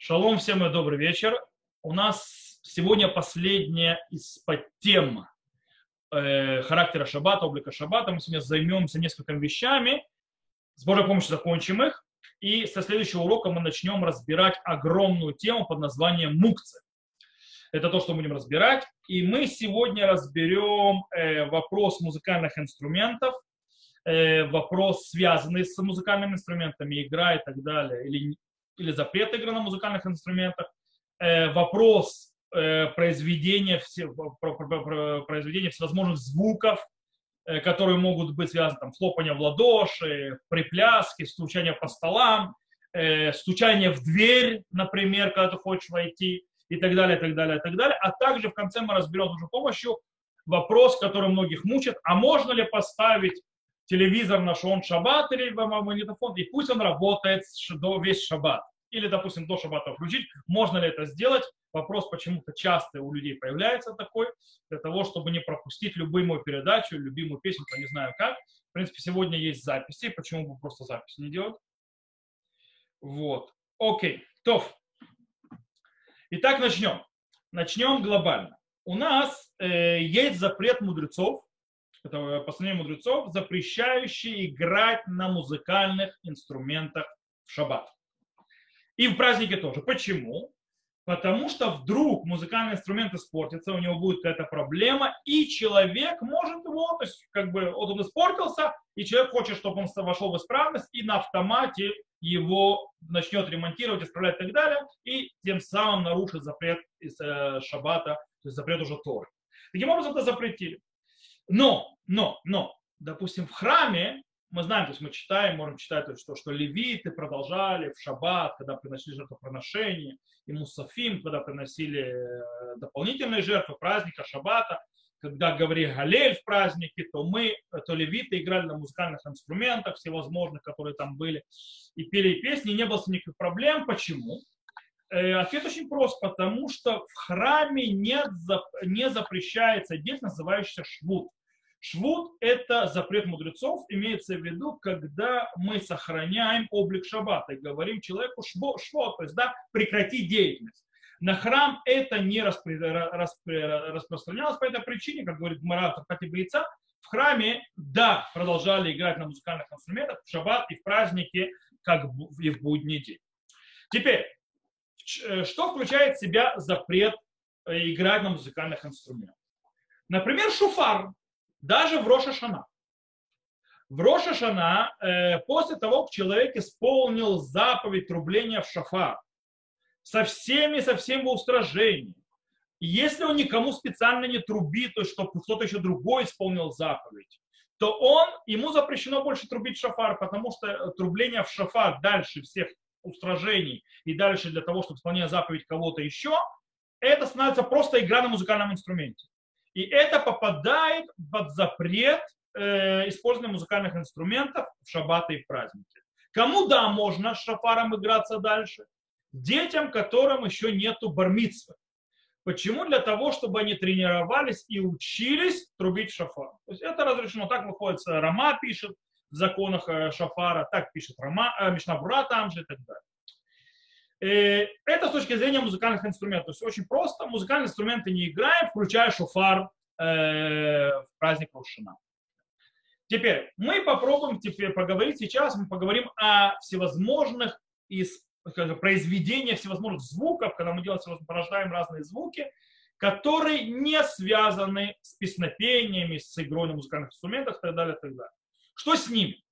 Шалом всем и добрый вечер. У нас сегодня последняя из тем э, характера шаббата, облика шаббата. Мы сегодня займемся несколькими вещами. С Божьей помощью закончим их. И со следующего урока мы начнем разбирать огромную тему под названием мукцы. Это то, что будем разбирать. И мы сегодня разберем э, вопрос музыкальных инструментов, э, вопрос, связанный с музыкальными инструментами, игра и так далее, или или запрет игры на музыкальных инструментах, э, вопрос э, произведения, все, про, про, про, произведения всевозможных звуков, э, которые могут быть связаны, там, хлопание в ладоши, припляски, стучание по столам, стучание в дверь, например, когда ты хочешь войти, и так далее, и так далее, и так далее. А также в конце мы разберем уже помощью вопрос, который многих мучит, а можно ли поставить телевизор на шон шаббат или магнитофон, и пусть он работает до весь шаббат. Или, допустим, до шаббата включить. Можно ли это сделать? Вопрос почему-то часто у людей появляется такой, для того, чтобы не пропустить любую мою передачу, любимую песенку, не знаю как. В принципе, сегодня есть записи, почему бы просто запись не делать? Вот. Окей. Тоф. Итак, начнем. Начнем глобально. У нас э, есть запрет мудрецов, это постановление мудрецов, запрещающий играть на музыкальных инструментах в шаббат. И в празднике тоже. Почему? Потому что вдруг музыкальный инструмент испортится, у него будет какая-то проблема, и человек может его, то есть как бы он испортился, и человек хочет, чтобы он вошел в исправность, и на автомате его начнет ремонтировать, исправлять и так далее, и тем самым нарушит запрет из э, шаббата, то есть запрет уже Торы. Таким образом это запретили. Но, но, но, допустим, в храме мы знаем, то есть мы читаем, можем читать, то, что, что левиты продолжали в шаббат, когда приносили жертвоприношения, и мусафим, когда приносили э, дополнительные жертвы праздника, шаббата, когда говорили Галель в празднике, то мы, то левиты играли на музыкальных инструментах всевозможных, которые там были, и пели песни, и не было никаких проблем. Почему? Э, ответ очень прост, потому что в храме нет, не запрещается деятельность, называющаяся швуд. Швуд – это запрет мудрецов, имеется в виду, когда мы сохраняем облик шаббата и говорим человеку швуд, то есть да, прекрати деятельность. На храм это не распри, распри, распространялось по этой причине, как говорит Марат Хатибейца, в храме, да, продолжали играть на музыкальных инструментах в шаббат и в праздники, как и в будний день. Теперь, э, что включает в себя запрет э, играть на музыкальных инструментах? Например, шуфар даже в Рошашана. В Рошашана, э, после того, как человек исполнил заповедь трубления в шафар, со всеми, со всем его устражением, если он никому специально не трубит, то есть чтобы кто-то еще другой исполнил заповедь, то он, ему запрещено больше трубить шафар, потому что трубление в шафар дальше всех устражений и дальше для того, чтобы исполнять заповедь кого-то еще, это становится просто игра на музыкальном инструменте. И это попадает под запрет э, использования музыкальных инструментов в шаббаты и в праздники. Кому, да, можно шафаром играться дальше? Детям, которым еще нету бармитства. Почему? Для того, чтобы они тренировались и учились трубить шафар. То есть это разрешено. Так выходит, Рама пишет в законах э, шафара, так пишет Рама, э, Мишнабура там же и так далее. Э, это с точки зрения музыкальных инструментов. То есть очень просто. Музыкальные инструменты не играем, включая шофар э, в праздник Рошана. Теперь мы попробуем теперь поговорить сейчас, мы поговорим о всевозможных из скажем, всевозможных звуков, когда мы делаем, порождаем разные звуки, которые не связаны с песнопениями, с игрой на музыкальных инструментах и так далее, и так далее. Что с ними?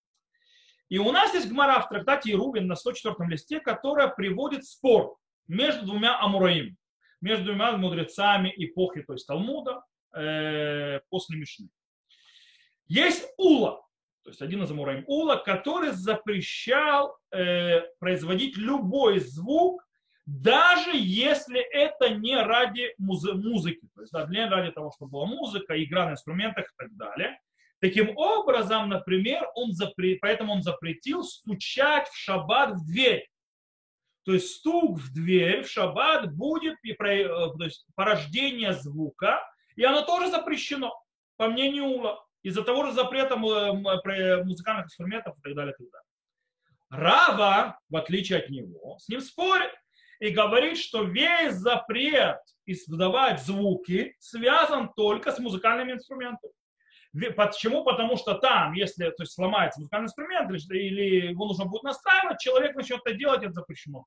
И у нас есть гмара в трактате Ирувин на 104 листе, которая приводит спор между двумя амураим, между двумя мудрецами эпохи, то есть Талмуда, э, после Мишны. Есть Ула, то есть один из амураим Ула, который запрещал э, производить любой звук, даже если это не ради музыки, то есть да, не ради того, чтобы была музыка, игра на инструментах и так далее. Таким образом, например, он запре... поэтому он запретил стучать в шаббат в дверь. То есть стук в дверь в шаббат будет э, то есть порождение звука, и оно тоже запрещено, по мнению Ула, из-за того же запрета музыкальных инструментов и так далее. И так далее. Рава, в отличие от него, с ним спорит и говорит, что весь запрет издавать звуки связан только с музыкальными инструментами. Почему? Потому что там, если то есть, сломается музыкальный инструмент или его нужно будет настраивать, человек начнет это делать, это запрещено.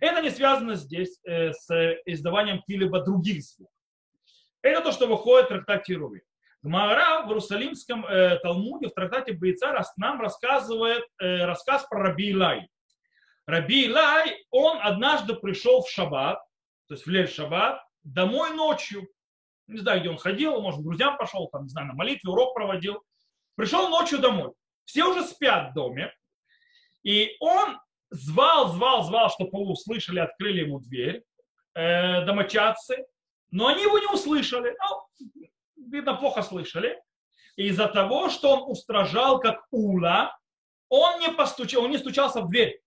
Это не связано здесь э, с издаванием каких-либо других звуков. Это то, что выходит в трактате Руви. Гмара в Иерусалимском э, Талмуде, в трактате Бойца нам рассказывает э, рассказ про Раби Илай. Раби Илай, он однажды пришел в шаббат, то есть в лель шаббат, домой ночью. Не знаю, где он ходил, может, к друзьям пошел, там, не знаю, на молитве, урок проводил. Пришел ночью домой. Все уже спят в доме. И он звал, звал, звал, чтобы его услышали, открыли ему дверь, э, домочадцы. Но они его не услышали. Ну, видно, плохо слышали. Из-за того, что он устражал как ула, он не постучал, он не стучался в дверь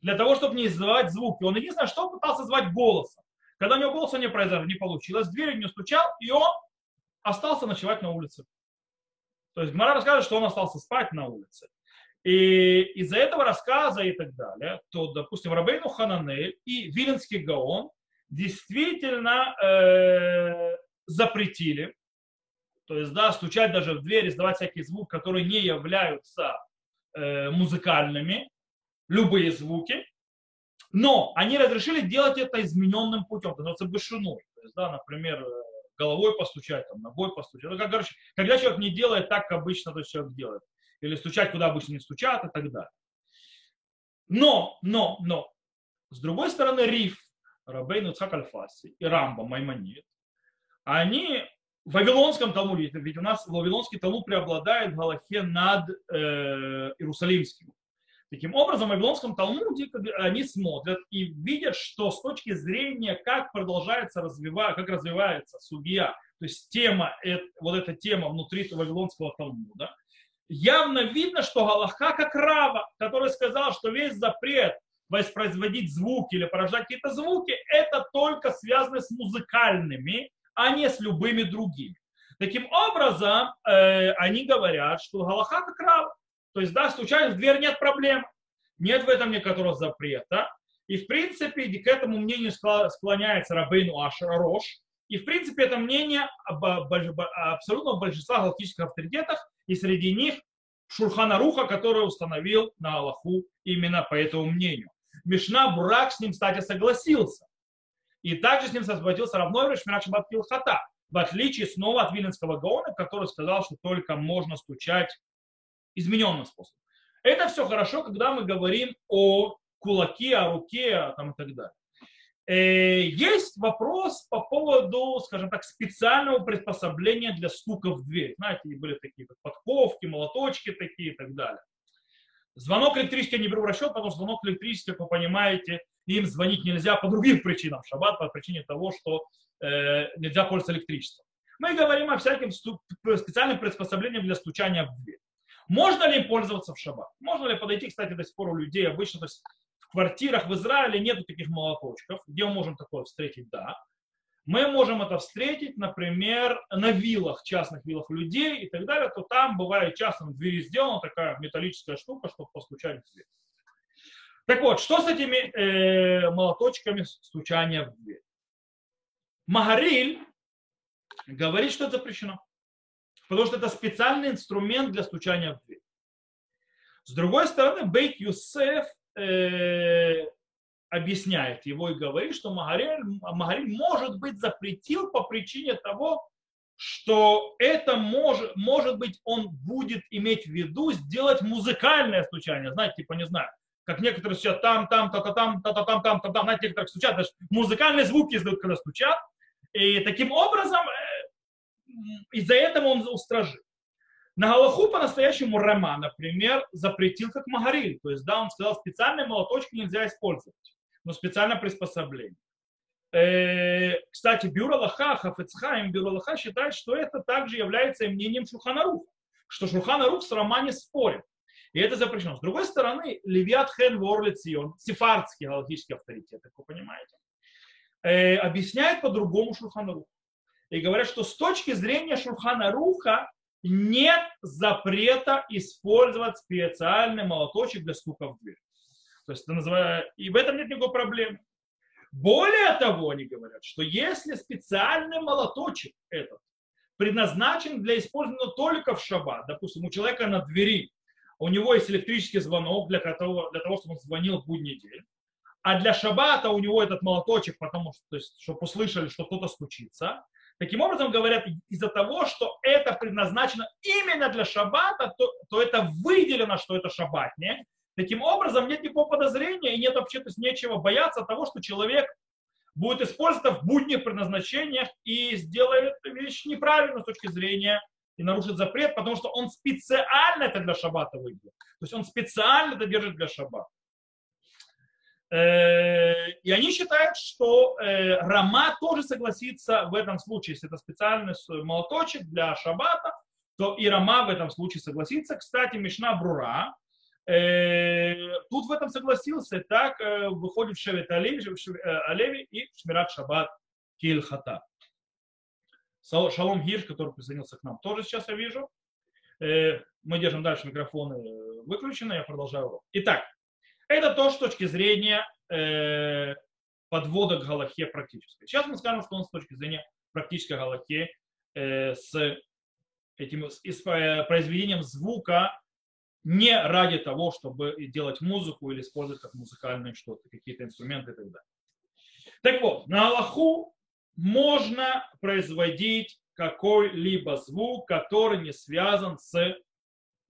для того, чтобы не издавать звуки. Он единственное, что пытался звать голосом. Когда у него голоса не произошло, не получилось, дверь не стучал, и он остался ночевать на улице. То есть Гмара рассказывает, что он остался спать на улице. И из-за этого рассказа и так далее, то, допустим, Рабейну Хананель и Виленский Гаон действительно э, запретили, то есть, да, стучать даже в дверь, издавать всякие звуки, которые не являются э, музыкальными, любые звуки, но они разрешили делать это измененным путем, это называется бешуной. То есть, да, например, э, головой постучать, там, ногой постучать. Ну, как, короче, когда человек не делает так, как обычно то человек делает. Или стучать, куда обычно не стучат и так далее. Но, но, но, с другой стороны, Риф, Рабейн Ицхак Альфаси и Рамба Маймонид, они в Вавилонском Талмуде, ведь у нас Вавилонский Талмуд преобладает в Галахе над э, Иерусалимским. Таким образом, в Вавилонском Талмуде они смотрят и видят, что с точки зрения, как продолжается развивать, как развивается судья, то есть тема, вот эта тема внутри Вавилонского Талмуда, явно видно, что Галаха как Рава, который сказал, что весь запрет воспроизводить звуки или порождать какие-то звуки, это только связано с музыкальными, а не с любыми другими. Таким образом, э, они говорят, что Галаха как Рава. То есть, да, стучать в дверь нет проблем. Нет в этом никакого запрета. И, в принципе, к этому мнению склоняется Рабейну Ашарош. И, в принципе, это мнение об абсолютно большинства галактических авторитетах, и среди них Шурхана Руха, который установил на Аллаху именно по этому мнению. Мишна Бурак с ним, кстати, согласился. И также с ним согласился Равной Шмират Шабат Хата, в отличие снова от Виленского Гаона, который сказал, что только можно стучать измененным способом. Это все хорошо, когда мы говорим о кулаке, о руке там, и так далее. Э, есть вопрос по поводу, скажем так, специального приспособления для стука в дверь. Знаете, были такие как подковки, молоточки такие и так далее. Звонок электрический я не беру в расчет, потому что звонок электрический, вы понимаете, им звонить нельзя по другим причинам. Шаббат по причине того, что э, нельзя пользоваться электричеством. Мы говорим о всяких специальных приспособлениях для стучания в дверь. Можно ли пользоваться в шаббат? Можно ли подойти, кстати, до сих пор у людей обычно, то есть в квартирах в Израиле нету таких молоточков, где мы можем такое встретить, да. Мы можем это встретить, например, на виллах, частных виллах людей и так далее, то там бывает часто на двери сделана такая металлическая штука, чтобы постучать в дверь. Так вот, что с этими э, молоточками стучания в дверь? Магариль говорит, что это запрещено. Потому что это специальный инструмент для стучания в дверь. С другой стороны, Бейт Юсеф э, объясняет его и говорит, что Магарель, может быть, запретил по причине того, что это может, может быть, он будет иметь в виду сделать музыкальное стучание. Знаете, типа, не знаю, как некоторые стучат там, там, та-та, там, та-та, там, там, та-там, знаете, некоторые стучат, даже музыкальные звуки издают, когда стучат. И таким образом из-за этого он устражил. На Галаху по-настоящему Рама, например, запретил как Магариль. То есть, да, он сказал, специальные молоточки нельзя использовать, но специальное приспособление. Э, кстати, Бюро Лаха, Хафецхайм, Бюро Лаха считает, что это также является мнением Шуханарух, что Шуханарух с Рама не спорит. И это запрещено. С другой стороны, Левиат Хен Ворлицион, сефардский галактический авторитет, как вы понимаете, э, объясняет по-другому Шуханарух и говорят, что с точки зрения Шурхана Руха нет запрета использовать специальный молоточек для стука в дверь. То есть, это называю, и в этом нет никакой проблемы. Более того, они говорят, что если специальный молоточек этот предназначен для использования только в шаббат, допустим, у человека на двери, у него есть электрический звонок для, которого, для того, чтобы он звонил в будний день, а для шаббата у него этот молоточек, потому что, то есть, чтобы услышали, что кто-то стучится. Таким образом, говорят, из-за того, что это предназначено именно для шаббата, то, то это выделено, что это шаббатне. Таким образом, нет никакого подозрения и нет вообще то есть, нечего бояться того, что человек будет использоваться в будних предназначениях и сделает вещь неправильно с точки зрения и нарушит запрет, потому что он специально это для шаббата выделил. То есть он специально это держит для шаббата. Э, и они считают, что э, Рама тоже согласится в этом случае, если это специальный молоточек для шаббата, то и Рама в этом случае согласится. Кстати, Мишна Брура э, тут в этом согласился, так выходит Шевет Алеви и Шмират Шаббат Кильхата. Шалом Гирш, который присоединился к нам, тоже сейчас я вижу. Мы держим дальше микрофоны выключены, я продолжаю урок. Итак, это то, с точки зрения э, подвода к Галахе практической. Сейчас мы скажем, что он с точки зрения практической Галахе э, с этим с, с э, произведением звука не ради того, чтобы делать музыку или использовать как музыкальные что-то, какие-то инструменты и так далее. Так вот, на Аллаху можно производить какой-либо звук, который не связан с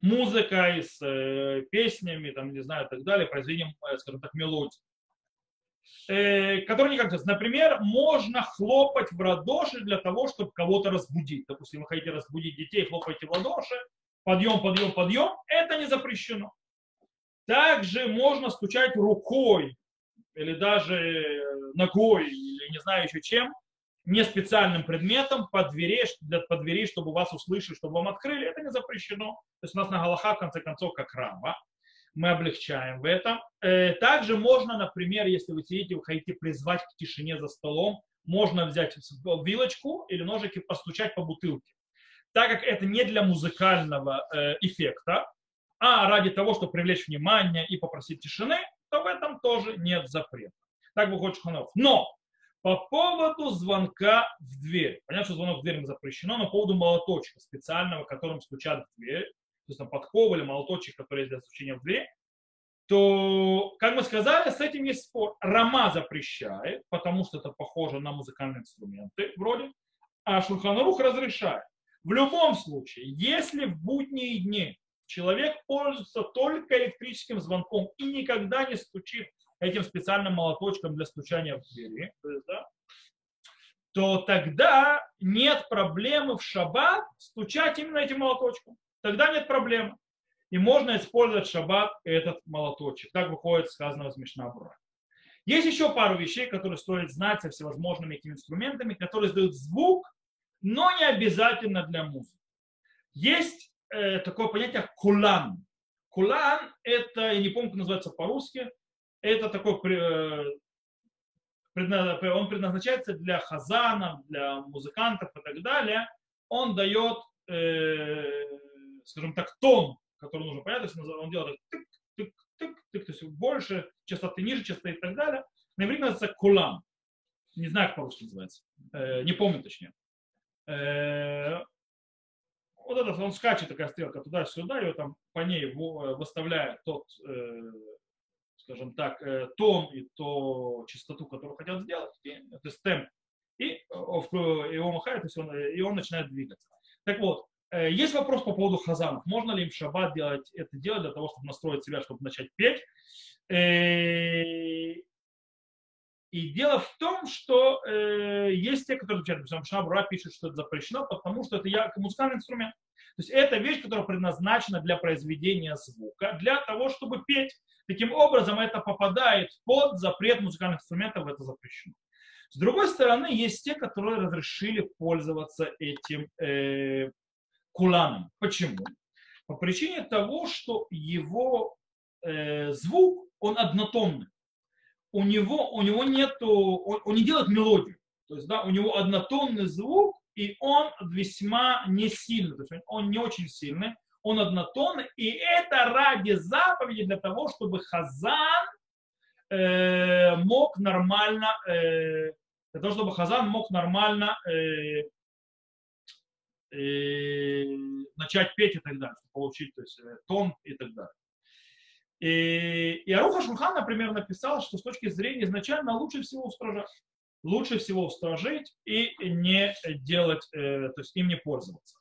музыкой, с э, песнями, там, не знаю, и так далее, произведением, э, скажем так, мелодий. Э, которые никак не Например, можно хлопать в ладоши для того, чтобы кого-то разбудить. Допустим, вы хотите разбудить детей, хлопаете в ладоши, подъем, подъем, подъем, это не запрещено. Также можно стучать рукой или даже ногой, или не знаю еще чем, не специальным предметом под двери, для, под двери, чтобы вас услышали, чтобы вам открыли, это не запрещено. То есть у нас на Галаха, в конце концов, как раба. Мы облегчаем в этом. Э, также можно, например, если вы сидите, вы хотите призвать к тишине за столом, можно взять вилочку или ножик и постучать по бутылке. Так как это не для музыкального э, эффекта, а ради того, чтобы привлечь внимание и попросить тишины, то в этом тоже нет запрета. Так выходит Шханов. Но по поводу звонка в дверь. Понятно, что звонок в дверь запрещено, но по поводу молоточка специального, которым стучат в дверь, то есть там подкова или молоточек, который есть для стучения в дверь, то, как мы сказали, с этим есть спор. Рама запрещает, потому что это похоже на музыкальные инструменты вроде, а Шульханарух разрешает. В любом случае, если в будние дни человек пользуется только электрическим звонком и никогда не стучит этим специальным молоточком для стучания в двери, то, есть, да, то тогда нет проблемы в шаббат стучать именно этим молоточком. Тогда нет проблемы. И можно использовать в шаббат этот молоточек. Так выходит сказано из Мишнабура. Есть еще пару вещей, которые стоит знать со всевозможными этими инструментами, которые издают звук, но не обязательно для музыки. Есть э, такое понятие кулан. Кулан это, я не помню, как называется по-русски, это такой, э, он предназначается для хазанов, для музыкантов и так далее. Он дает, э, скажем так, тон, который нужно понять, то есть он делает тык, тык, тык, тык, то есть больше частоты, ниже частоты и так далее. На иврите называется кулам. Не знаю, как по-русски называется. Э, не помню точнее. Вот этот, он скачет, такая стрелка туда-сюда, и там по ней выставляет тот скажем так, э, тон и то частоту, которую хотят сделать, и, то есть темп, и его махает, и он, и он начинает двигаться. Так вот, э, есть вопрос по поводу хазанов. Можно ли им в шаббат делать это делать для того, чтобы настроить себя, чтобы начать петь? Э, и дело в том, что э, есть те, которые отвечают, например, Шабра пишет, что это запрещено, потому что это я, музыкальный инструмент. То есть это вещь, которая предназначена для произведения звука, для того, чтобы петь. Таким образом, это попадает под запрет музыкальных инструментов, это запрещено. С другой стороны, есть те, которые разрешили пользоваться этим э, куланом. Почему? По причине того, что его э, звук, он однотонный. У него, у него нету, он, он не делает мелодию. То есть, да, у него однотонный звук, и он весьма не сильный. То есть он не очень сильный он однотонный, и это ради заповеди для того, чтобы хазан э, мог нормально, э, для того, чтобы Хазан мог нормально э, э, начать петь и так далее, получить то есть, э, тон и так далее. И, и Аруха Шульхан, например, написал, что с точки зрения изначально лучше всего устражать. Лучше всего устражить и не делать, э, то есть им не пользоваться.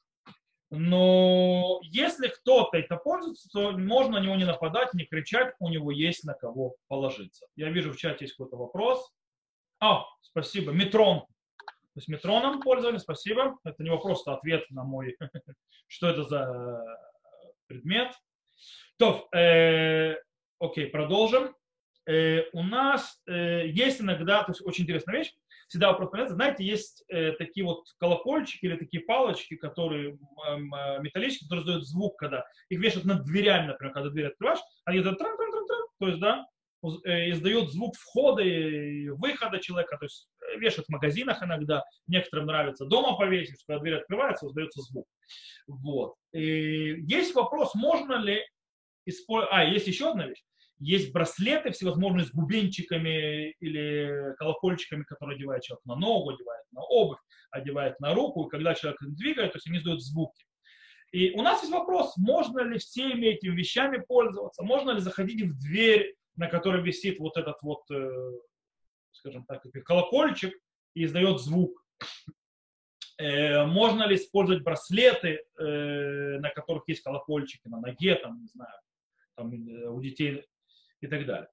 Но если кто-то это пользуется, то можно на него не нападать, не кричать, у него есть на кого положиться. Я вижу в чате есть какой-то вопрос. А, спасибо, метрон. То есть метроном пользовались, спасибо. Это не вопрос, это ответ на мой, что это за предмет. То, э, окей, продолжим. Э, у нас э, есть иногда, то есть очень интересная вещь, всегда вопрос понятно, знаете, есть э, такие вот колокольчики или такие палочки, которые э, металлические, которые издают звук, когда их вешают над дверями, например, когда дверь открываешь, они издают тран тран тран тран то есть, да, э, издает звук входа и выхода человека, то есть э, вешают в магазинах иногда, некоторым нравится дома повесить, когда дверь открывается, издается звук. Вот. И есть вопрос, можно ли использовать, а, есть еще одна вещь, есть браслеты всевозможные с бубенчиками или колокольчиками, которые одевает человек на ногу, одевает на обувь, одевает на руку, и когда человек двигает, то есть они издают звуки. И у нас есть вопрос, можно ли всеми этими вещами пользоваться, можно ли заходить в дверь, на которой висит вот этот вот, э, скажем так, колокольчик и издает звук. Э, можно ли использовать браслеты, э, на которых есть колокольчики на ноге, там, не знаю, там, у детей и так далее.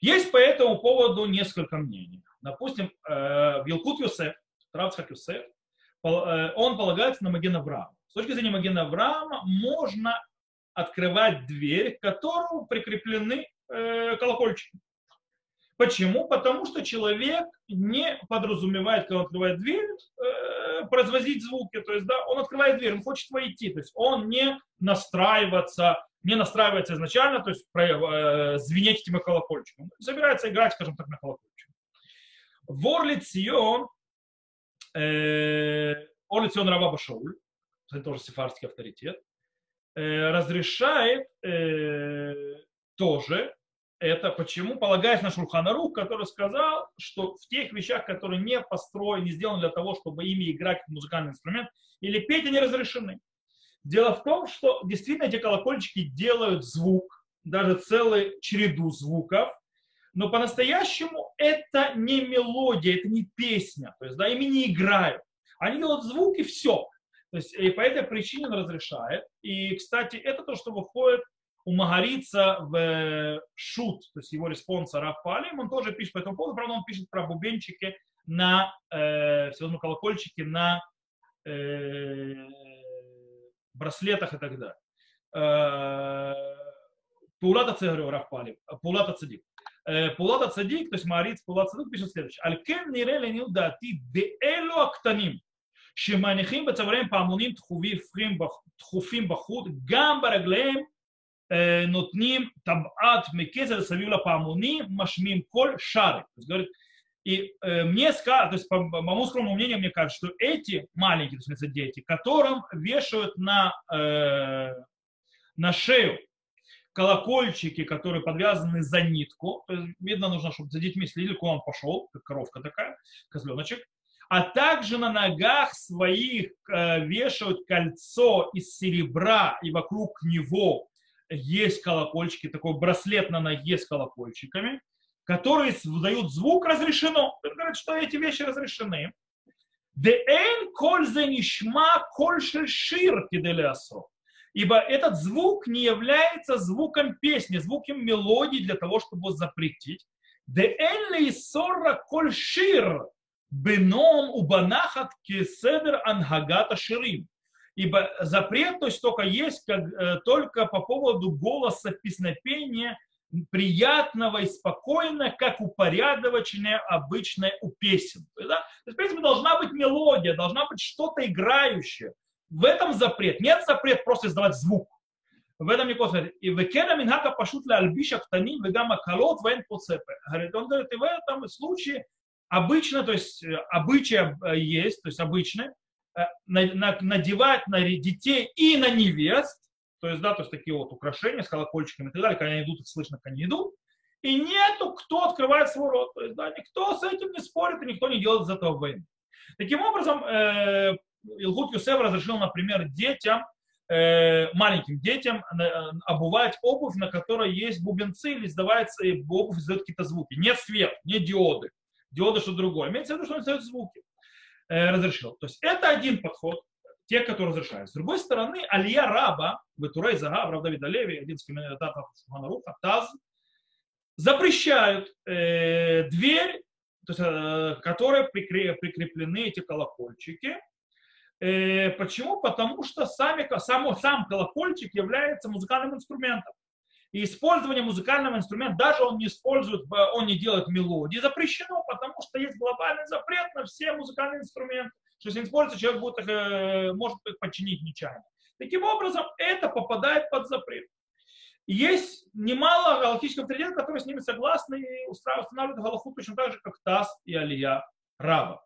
Есть по этому поводу несколько мнений. Допустим, э, Вилкут Юсеф, Равцхак Юсеф, э, он полагается на Маген Авраама. С точки зрения Маген Авраама можно открывать дверь, к которому прикреплены э, колокольчики. Почему? Потому что человек не подразумевает, когда он открывает дверь, производить звуки. То есть, да, он открывает дверь, он хочет войти. То есть он не настраиваться не настраивается изначально, то есть э, звенеть этим колокольчиком. Собирается играть, скажем так, на колокольчик. В Орлицион, э, Орлицион Раба Башауль, тоже сефардский авторитет, э, разрешает э, тоже это почему, полагаясь на Шурханарух, который сказал, что в тех вещах, которые не построены, не сделаны для того, чтобы ими играть музыкальный инструмент или петь, они разрешены. Дело в том, что действительно эти колокольчики делают звук, даже целую череду звуков, но по-настоящему это не мелодия, это не песня, то есть да, ими не играют. Они делают звук и все. То есть, и по этой причине он разрешает. И, кстати, это то, что выходит у Магарица в шут, то есть его респонса Рафалим, он тоже пишет по этому поводу, правда, он пишет про бубенчики на э, всевозможные колокольчики на э, браслетах и так далее. Паулата Цегрю Рафпали, Паулата Цадик. Паулата Цадик, то есть Мариц Паулата Цадик пишет следующее. Аль-кен нире ленил дати באלו הקטנים שמניחים בצוואריהם פעמונים דחופים בחוט, גם ברגליהם нутним табат мекесер савила памуни машмим коль шары. То есть, говорит, и э, мне сказано, то есть, по, по моему скромному мнению, мне кажется, что эти маленькие, то есть, дети, которым вешают на, э, на шею колокольчики, которые подвязаны за нитку, то есть, видно, нужно, чтобы за детьми следили, куда он пошел, как коровка такая, козленочек, а также на ногах своих э, вешают кольцо из серебра и вокруг него есть колокольчики, такой браслет на ноге с колокольчиками, которые выдают звук, разрешено. Он говорит, что эти вещи разрешены. Деэн коль нишма коль шир Ибо этот звук не является звуком песни, звуком мелодии для того, чтобы запретить. Деэн ли сорра коль убанахат кеседер ангагата ширим. Ибо запрет, то есть только есть как, э, только по поводу голоса песнопения приятного и спокойного, как упорядоченное обычное у песен. Да? То есть, в принципе, должна быть мелодия, должна быть что-то играющее. В этом запрет. Нет запрет просто издавать звук. В этом не косвенно. И в Минхака пошут для альбиша ктаним вегама колот вен поцепе. Он говорит, и в этом случае обычно, то есть э, обычай э, есть, то есть обычно, э, надевать на детей и на невест то есть, да, то есть такие вот украшения с колокольчиками и так далее, когда они идут, их слышно, как они идут. и нету, кто открывает свой рот. То есть, да, никто с этим не спорит, и никто не делает из этого войны. Таким образом, э, Илгут Юсеф разрешил, например, детям, э, маленьким детям э, обувать обувь, на которой есть бубенцы, или издавается, и обувь издает какие-то звуки. Не свет, не диоды. Диоды что другое. Имеется в виду, что он издает звуки. Э, разрешил. То есть это один подход, те, которые разрешают. С другой стороны, Алия Раба, Бетурей Загав, Рав Давид Алеви, один из комментаторов Шуханаруха, Таз, запрещают э, дверь, то есть, э, которой прикреплены эти колокольчики. Э, почему? Потому что сами, сам, сам колокольчик является музыкальным инструментом. И использование музыкального инструмента, даже он не использует, он не делает мелодии, запрещено, потому что есть глобальный запрет на все музыкальные инструменты. Что если используется, человек будет, э, может их подчинить нечаянно. Таким образом, это попадает под запрет. Есть немало галактических авторитетов, которые с ними согласны и устанавливают галаху точно так же, как Тас и Алия Раба.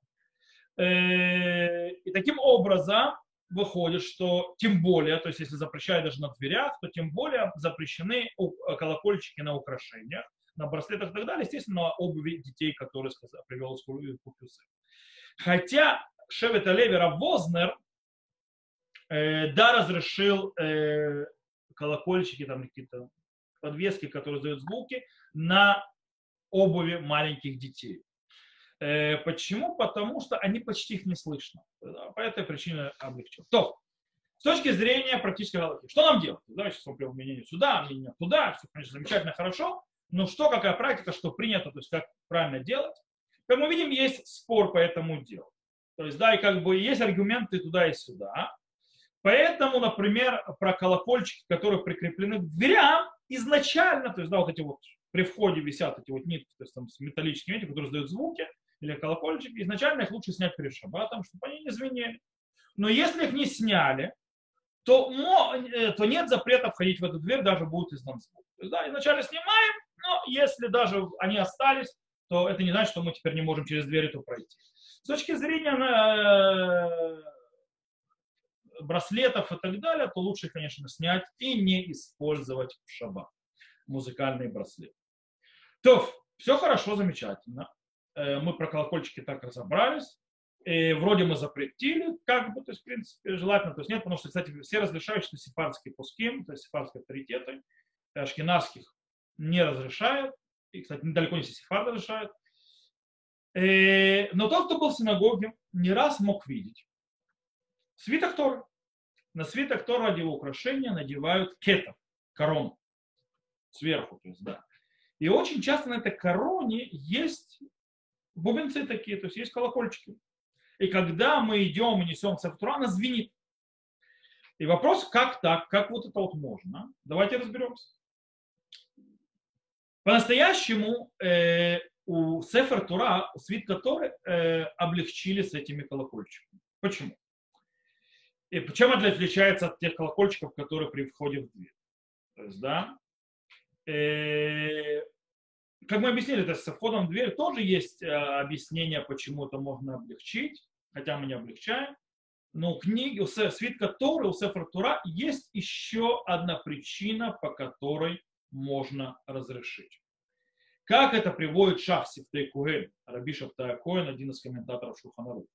Э, и таким образом выходит, что тем более, то есть если запрещают даже на дверях, то тем более запрещены колокольчики на украшениях, на браслетах и так далее, естественно, на обуви детей, которые сказал, привел Купюсы. Хотя Шевет Левера Вознер э, да разрешил э, колокольчики, там какие-то подвески, которые издают звуки, на обуви маленьких детей. Э, почему? Потому что они почти их не слышно. По этой причине облегчил. То, с точки зрения практической галактики, что нам делать? Давайте сейчас мы мнение сюда, мнение туда, все, конечно, замечательно, хорошо, но что, какая практика, что принято, то есть как правильно делать. Как мы видим, есть спор по этому делу. То есть, да, и как бы есть аргументы туда и сюда. Поэтому, например, про колокольчики, которые прикреплены к дверям, изначально, то есть, да, вот эти вот при входе висят эти вот нитки, то есть там с металлическими нитями, которые издают звуки, или колокольчики, изначально их лучше снять перед шаббатом, чтобы они не звенели. Но если их не сняли, то, э, то нет запрета входить в эту дверь, даже будет издан звук. То есть, да, изначально снимаем, но если даже они остались, то это не значит, что мы теперь не можем через дверь эту пройти. С точки зрения э, браслетов и так далее, то лучше, конечно, снять и не использовать в шаббат музыкальные браслеты. То, все хорошо, замечательно. Э, мы про колокольчики так разобрались. И вроде мы запретили, как бы, то есть, в принципе, желательно, то есть нет, потому что, кстати, все разрешающие сепарские пуским, то есть сепарские авторитеты, ашкенадских не разрешают, и, кстати, далеко не все сефарды разрешают. Э, но тот, кто был в синагоге, не раз мог видеть, Свиток Тора. На свиток Тора ради его украшения надевают кетов, корону, сверху, то есть, да. И очень часто на этой короне есть бубенцы такие, то есть есть колокольчики. И когда мы идем и несем Сефтура, она звенит. И вопрос, как так, как вот это вот можно? Давайте разберемся. По-настоящему э, у Сефер Тура, у свитка Торы, э, облегчили с этими колокольчиками. Почему? И чем это отличается от тех колокольчиков, которые при входе в дверь? То есть, да, э, как мы объяснили, то есть со входом в дверь тоже есть э, объяснение, почему это можно облегчить, хотя мы не облегчаем. Но у книги, у свитка Торы, у Сефер Тура есть еще одна причина, по которой можно разрешить. Как это приводит Шах Сифтей Куэль, Раби Шафтая Коэн, один из комментаторов Шуханаруха.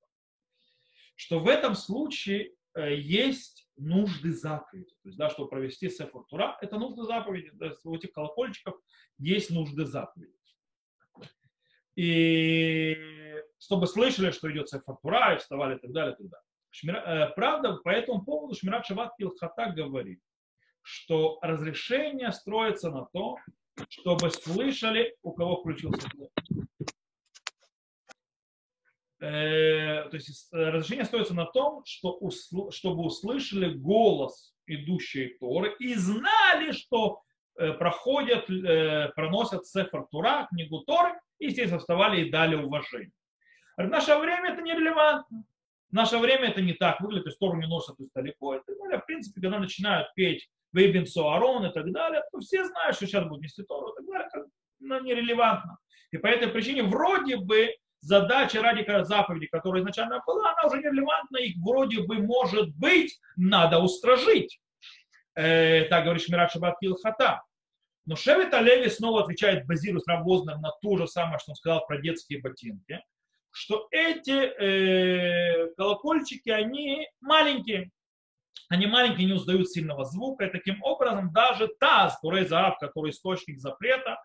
Что в этом случае есть нужды заповеди. То есть, да, чтобы провести Сефор Тура, это нужды заповеди. То у этих колокольчиков есть нужды заповеди. И чтобы слышали, что идет Сефор Тура, и вставали и так далее, и так далее. Шмира, э, правда, по этому поводу Шмират Шават Илхата говорит, что разрешение строится на том, чтобы слышали, у кого включился Э, то есть э, разрешение остается на том, что усл, чтобы услышали голос идущей Торы и знали, что э, проходят, проносят Сефер Тура, книгу Торы, и, естественно, вставали и дали уважение. В наше время это нерелевантно. В наше время это не так выглядит, то есть Тору не носят то есть далеко. В принципе, когда начинают петь Вейбин Суарон и так далее, то все знают, что сейчас будет нести Тору и так далее, это нерелевантно. И по этой причине вроде бы задача ради заповеди, которая изначально была, она уже нерелевантна, их вроде бы, может быть, надо устражить. Э, так говорит Шмират Шабат Килхата. Но Шевит Алеви снова отвечает, базируясь Равознер на то же самое, что он сказал про детские ботинки, что эти э, колокольчики, они маленькие, они маленькие, не уздают сильного звука, и таким образом даже таз, Турейзаав, который источник запрета,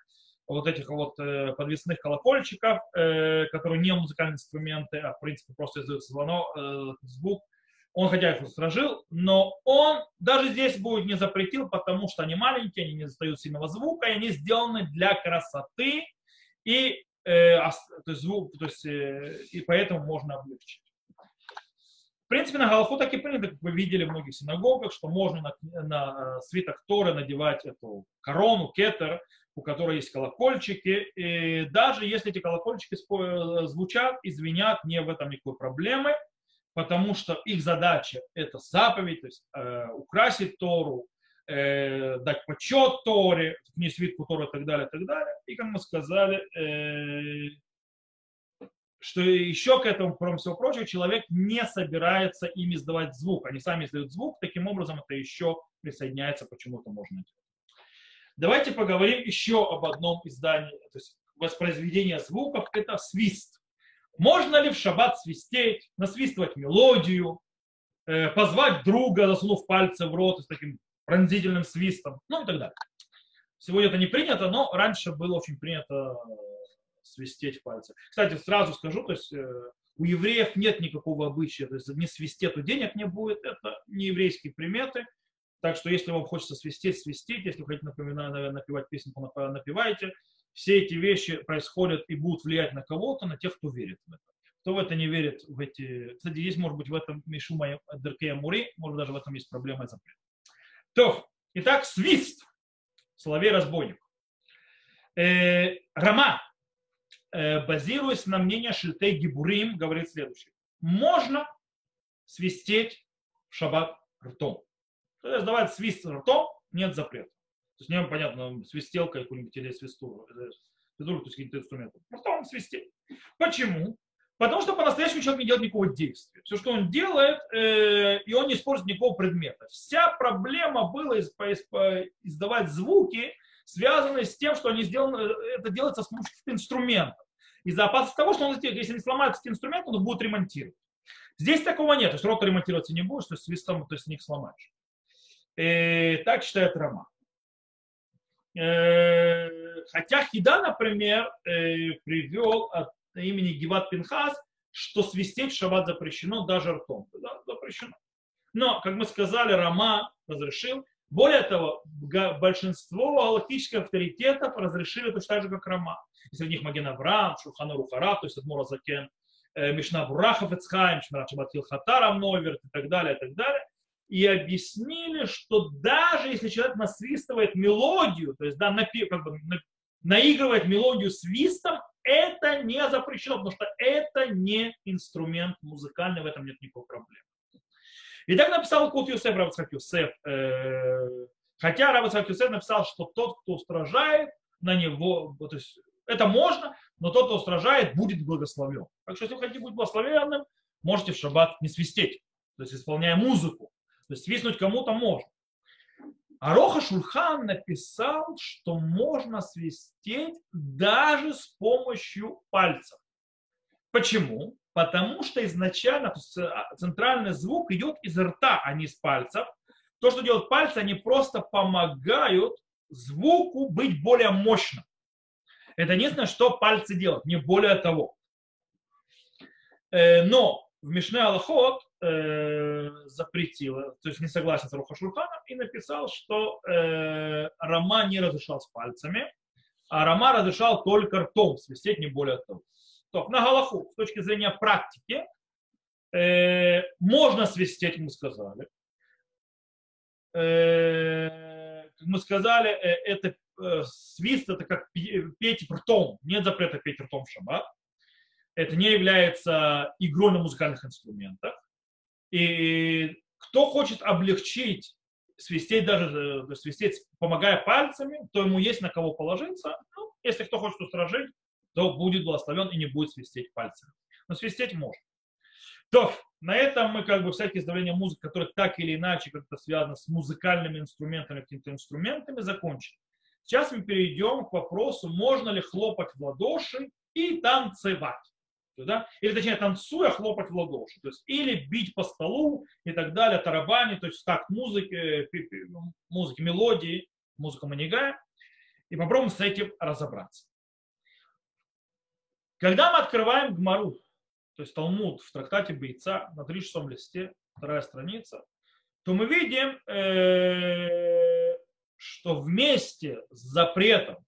вот этих вот э, подвесных колокольчиков, э, которые не музыкальные инструменты, а в принципе просто издают звонок, э, звук, он хотя их устражил, но он даже здесь будет не запретил, потому что они маленькие, они не издают сильного звука, и они сделаны для красоты, и, э, то есть, звук, то есть, э, и поэтому можно облегчить. В принципе, на Галаху так и принято, как вы видели в многих синагогах, что можно на, на свиток Торы надевать эту корону, кетер, у которой есть колокольчики. И даже если эти колокольчики звучат и звенят, не в этом никакой проблемы, потому что их задача это заповедь, то есть э, украсить Тору, э, дать почет Торе, не свитку Торы и так далее, и так далее. И, как мы сказали, э, что еще к этому, кроме всего прочего, человек не собирается им издавать звук. Они сами издают звук, таким образом это еще присоединяется, почему-то можно делать. Давайте поговорим еще об одном издании, то есть воспроизведение звуков, это свист. Можно ли в шаббат свистеть, насвистывать мелодию, э, позвать друга, засунув пальцы в рот с таким пронзительным свистом, ну и так далее. Сегодня это не принято, но раньше было очень принято свистеть в пальцы. Кстати, сразу скажу, то есть э, у евреев нет никакого обычая, то есть не свистеть, то денег не будет, это не еврейские приметы. Так что если вам хочется свистеть, свистеть, если вы хотите напоминать, напевать песенку, напевайте. Все эти вещи происходят и будут влиять на кого-то, на тех, кто верит в это. Кто в это не верит, в эти... Кстати, есть, может быть, в этом Мишума Деркея Мури, может, даже в этом есть проблема и запрет. То, итак, свист. Соловей-разбойник. Э, Рама, Э, базируясь на мнении Шильтей Гибурим, говорит следующее. Можно свистеть в шаббат ртом. То есть давать свист ртом, нет запрета. То есть не понятно, свистелка какую-нибудь или свисту, э, свисту, то есть какие-то инструменты. Ртом свистеть. Почему? Потому что по-настоящему человек не делает никакого действия. Все, что он делает, э, и он не использует никакого предмета. Вся проблема была издавать звуки, связанные с тем, что они сделаны, э, это делается с помощью инструментов из-за опасности того, что он, если не сломается этот инструмент, он будет ремонтировать. Здесь такого нет, то есть рота ремонтироваться не будешь, то есть свистом, то есть них сломаешь. И э, так считает Рома. Э, хотя Хида, например, э, привел от имени Гиват Пинхас, что свистеть в шаббат запрещено даже ртом. Да, запрещено. Но, как мы сказали, Рома разрешил. Более того, большинство галактических авторитетов разрешили точно так же, как Рома среди них Маген Авраам, Шурхану Рухара, то есть Адмура Закен, э, Мишна Бурахов Эцхайм, Шмират Шабатил Хатара Новерт и так далее, и так далее. И объяснили, что даже если человек насвистывает мелодию, то есть да, напи, как бы, на, наигрывает мелодию свистом, это не запрещено, потому что это не инструмент музыкальный, в этом нет никакой проблемы. И так написал Кут Юсеф, Равацхак Юсеф, э, хотя Равацхак Юсеф написал, что тот, кто устражает на него, то есть это можно, но тот, кто устражает, будет благословен. Так что, если вы хотите быть благословенным, можете в шаббат не свистеть, то есть исполняя музыку. То есть свистнуть кому-то можно. А Роха Шульхан написал, что можно свистеть даже с помощью пальцев. Почему? Потому что изначально а, центральный звук идет из рта, а не из пальцев. То, что делают пальцы, они просто помогают звуку быть более мощным. Это единственное, что пальцы делают, не более того. Э, но в Мишне Аллахот э, запретил, то есть не согласен с Рухашурханом, и написал, что э, Рама не разрешал с пальцами, а Рама разрешал только ртом свистеть, не более того. То, на Галаху, с точки зрения практики, э, можно свистеть, мы сказали. Э, мы сказали, э, это Э, свист это как петь ртом. Нет запрета петь ртом в шаббат. Это не является игрой на музыкальных инструментах. И кто хочет облегчить свистеть даже, э, свистеть, помогая пальцами, то ему есть на кого положиться. Ну, если кто хочет устражить, то будет благословен и не будет свистеть пальцами. Но свистеть можно. То, на этом мы как бы всякие издавления музыки, которые так или иначе как-то связаны с музыкальными инструментами, какими-то инструментами, закончили. Сейчас мы перейдем к вопросу, можно ли хлопать в ладоши и танцевать. Да? Или точнее, танцуя, хлопать в ладоши. То есть, или бить по столу и так далее, тарабани, то есть так, музыки, музыки, мелодии, музыка манигая. И попробуем с этим разобраться. Когда мы открываем Гмару, то есть Талмуд в трактате Бойца на 36 листе, вторая страница, то мы видим, э, что вместе с запретом э,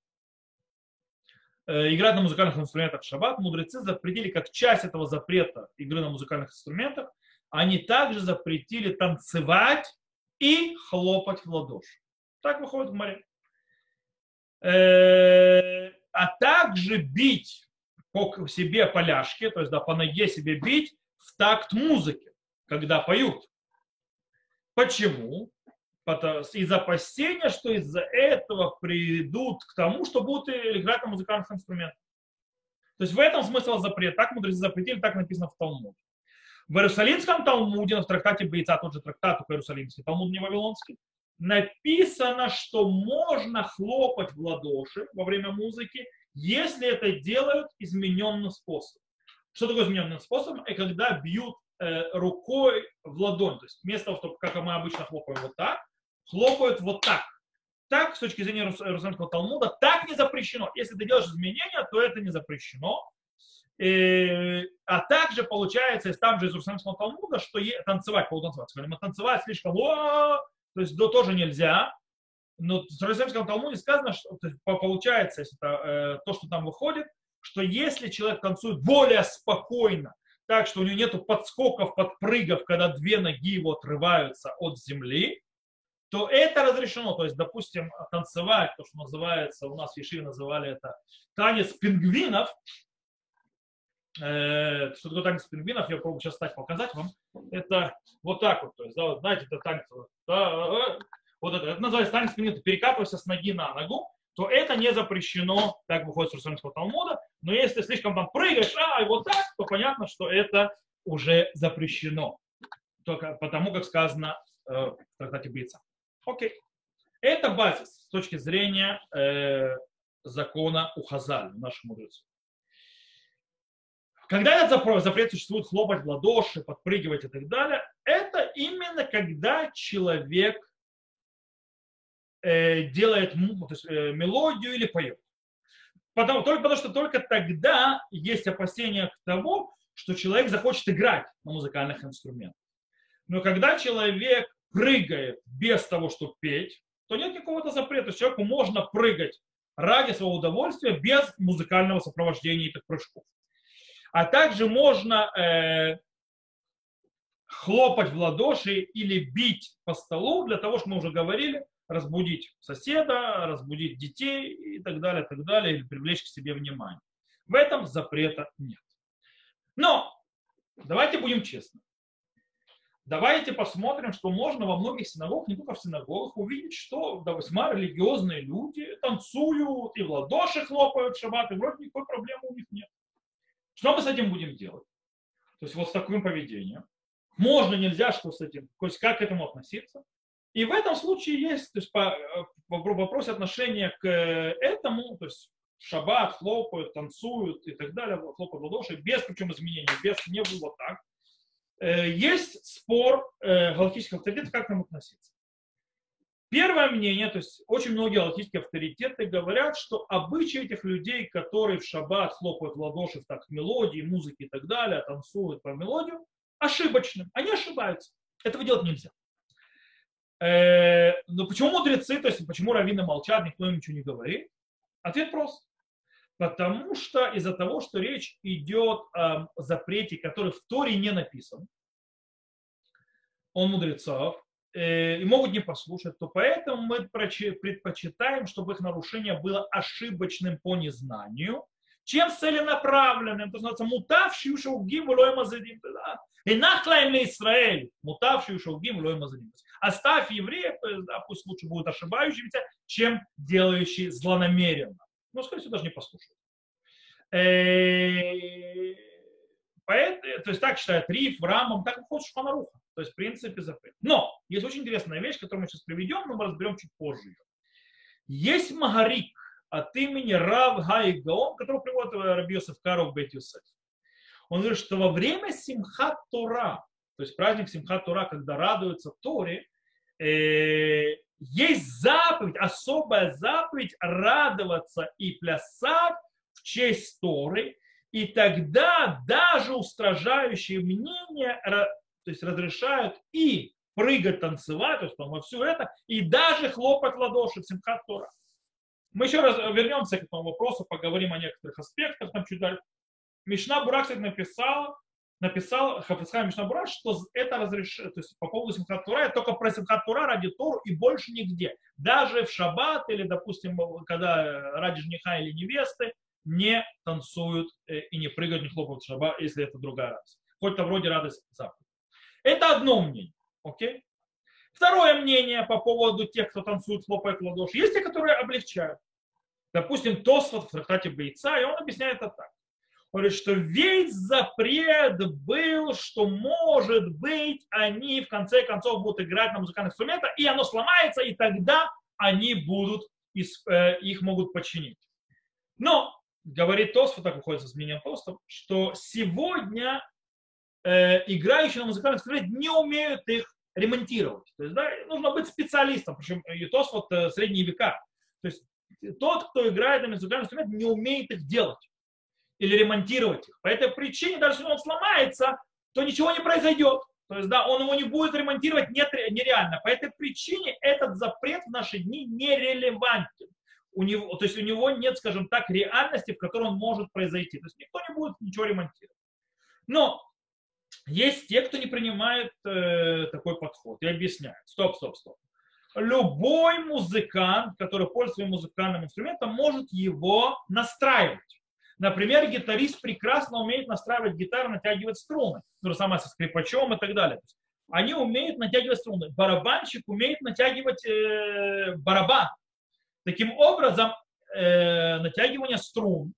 играть на музыкальных инструментах в шаббат, мудрецы запретили как часть этого запрета игры на музыкальных инструментах, они также запретили танцевать и хлопать в ладоши. Так выходит в море. Э, а также бить по себе поляшки, то есть да, по ноге себе бить в такт музыки, когда поют. Почему? Из опасения, что из-за этого придут к тому, что будут играть на музыкальных инструментах. То есть в этом смысл запрет. Так мудрецы запретили, так написано в Талмуде. В Иерусалимском Талмуде, в трактате Бойца, тот же трактат, только Иерусалимский, Талмуд не Вавилонский, написано, что можно хлопать в ладоши во время музыки, если это делают измененным способом. Что такое измененным способом? И когда бьют э, рукой в ладонь. То есть вместо того, чтобы, как мы обычно хлопаем вот так, хлопают вот так. Так, с точки зрения Иерусалимского Талмуда, так не запрещено. Если ты делаешь изменения, то это не запрещено. И, э, а также получается, из там же из Иерусалимского Талмуда, что е, танцевать, полутанцевать. Мы танцевать слишком, то есть до тоже нельзя. Но в Иерусалимском Талмуде сказано, что то есть, получается, если это, э, то, что там выходит, что если человек танцует более спокойно, так что у него нет подскоков, подпрыгов, когда две ноги его отрываются от земли, то это разрешено. То есть, допустим, танцевать, то, что называется, у нас в Ешиве называли это танец пингвинов. Э, что такое танец пингвинов, я попробую сейчас стать показать вам. Это вот так вот. То есть, да, вот, знаете, это танец. Да, вот это, это называется танец пингвинов. Перекатываешься с ноги на ногу то это не запрещено, так выходит с Иерусалимского Талмуда. Но если слишком там прыгаешь, а, и вот так, то понятно, что это уже запрещено. Только потому, как сказано э, в трактате Бейца. Окей. Это базис с точки зрения э, закона у Хазаль, нашему мудрецу. Когда этот запрет, существует хлопать в ладоши, подпрыгивать и так далее, это именно когда человек Э, делает то есть, э, мелодию или поет. Потому, только потому что только тогда есть опасения тому, что человек захочет играть на музыкальных инструментах. Но когда человек прыгает без того, чтобы петь, то нет никакого запрета. Человеку можно прыгать ради своего удовольствия без музыкального сопровождения этих прыжков. А также можно э, хлопать в ладоши или бить по столу для того, что мы уже говорили, разбудить соседа, разбудить детей и так далее, так далее, или привлечь к себе внимание. В этом запрета нет. Но давайте будем честны. Давайте посмотрим, что можно во многих синагогах, не только в синагогах, увидеть, что да, весьма религиозные люди танцуют и в ладоши хлопают в шаббат, и вроде никакой проблемы у них нет. Что мы с этим будем делать? То есть вот с таким поведением. Можно, нельзя, что с этим, то есть как к этому относиться? И в этом случае есть то есть, по, э, по, вопрос отношения к этому, то есть шаббат, хлопают, танцуют и так далее, хлопают в ладоши, без причем изменений, без не было так. Э, есть спор э, галактических авторитетов, как к нему относиться. Первое мнение, то есть очень многие галактические авторитеты говорят, что обычаи этих людей, которые в шаббат хлопают в ладоши в так мелодии, музыки и так далее, танцуют по мелодию, ошибочны. Они ошибаются. Этого делать нельзя. Э, но почему мудрецы, то есть почему раввины молчат, никто им ничего не говорит? Ответ прост. Потому что из-за того, что речь идет о запрете, который в Торе не написан, он мудрецов, э, и могут не послушать, то поэтому мы предпочитаем, чтобы их нарушение было ошибочным по незнанию, чем целенаправленным, то называется мутавший шелгим лой мазадим. И нахлаем ли Израиль, мутавший шелгим лой мазадим. Оставь евреев, да, пусть лучше будут ошибающимися, чем делающие злонамеренно. Ну, скорее всего, даже не послушают. Э, поэтому, то есть так считает Риф, Рамом, так выходит Шханаруха. То есть, в принципе, запрет. Но есть очень интересная вещь, которую мы сейчас приведем, но мы разберем чуть позже. Есть Магарик от имени Рав Гай Гаон, который приводит Раби Йосеф Каров Бет Юсеф. Он говорит, что во время Симхат Тура, то есть праздник Симхат Тура, когда радуются Торе, э, есть заповедь, особая заповедь радоваться и плясать в честь Торы, и тогда даже устражающие мнения то есть разрешают и прыгать, танцевать, то есть во все это, и даже хлопать ладоши в Симхат Тора. Мы еще раз вернемся к этому вопросу, поговорим о некоторых аспектах там чуть дальше. Мишна Бурак, кстати, написал, Хафицхай Мишна Бурак, что это разрешено, то есть по поводу Симхат Тура, только про Симхат Тура ради Тору и больше нигде. Даже в шаббат или, допустим, когда ради жениха или невесты не танцуют э, и не прыгают, не хлопают в шаббат, если это другая радость. Хоть-то вроде радость заповедь. Это одно мнение. Окей? Второе мнение по поводу тех, кто танцует, хлопает в ладоши. Есть те, которые облегчают. Допустим, Тосфот в трактате Бойца, и он объясняет это так. Говорит, что весь запрет был, что может быть они в конце концов будут играть на музыкальных инструментах, и оно сломается, и тогда они будут, э, их могут починить. Но, говорит Тосфот, так выходит со мнением Тосфот, что сегодня э, играющие на музыкальных инструментах не умеют их ремонтировать. То есть, да, нужно быть специалистом, причем и то вот э, средние века. То есть тот, кто играет на музыкальном инструменте, не умеет их делать или ремонтировать их. По этой причине, даже если он сломается, то ничего не произойдет. То есть, да, он его не будет ремонтировать нет, нереально. По этой причине этот запрет в наши дни нерелевантен. У него, то есть у него нет, скажем так, реальности, в которой он может произойти. То есть никто не будет ничего ремонтировать. Но есть те, кто не принимает э, такой подход и объясняет. Стоп, стоп, стоп. Любой музыкант, который пользуется музыкальным инструментом, может его настраивать. Например, гитарист прекрасно умеет настраивать гитару, натягивать струны. То же самое со скрипачом и так далее. Они умеют натягивать струны. Барабанщик умеет натягивать э, барабан. Таким образом, э, натягивание струн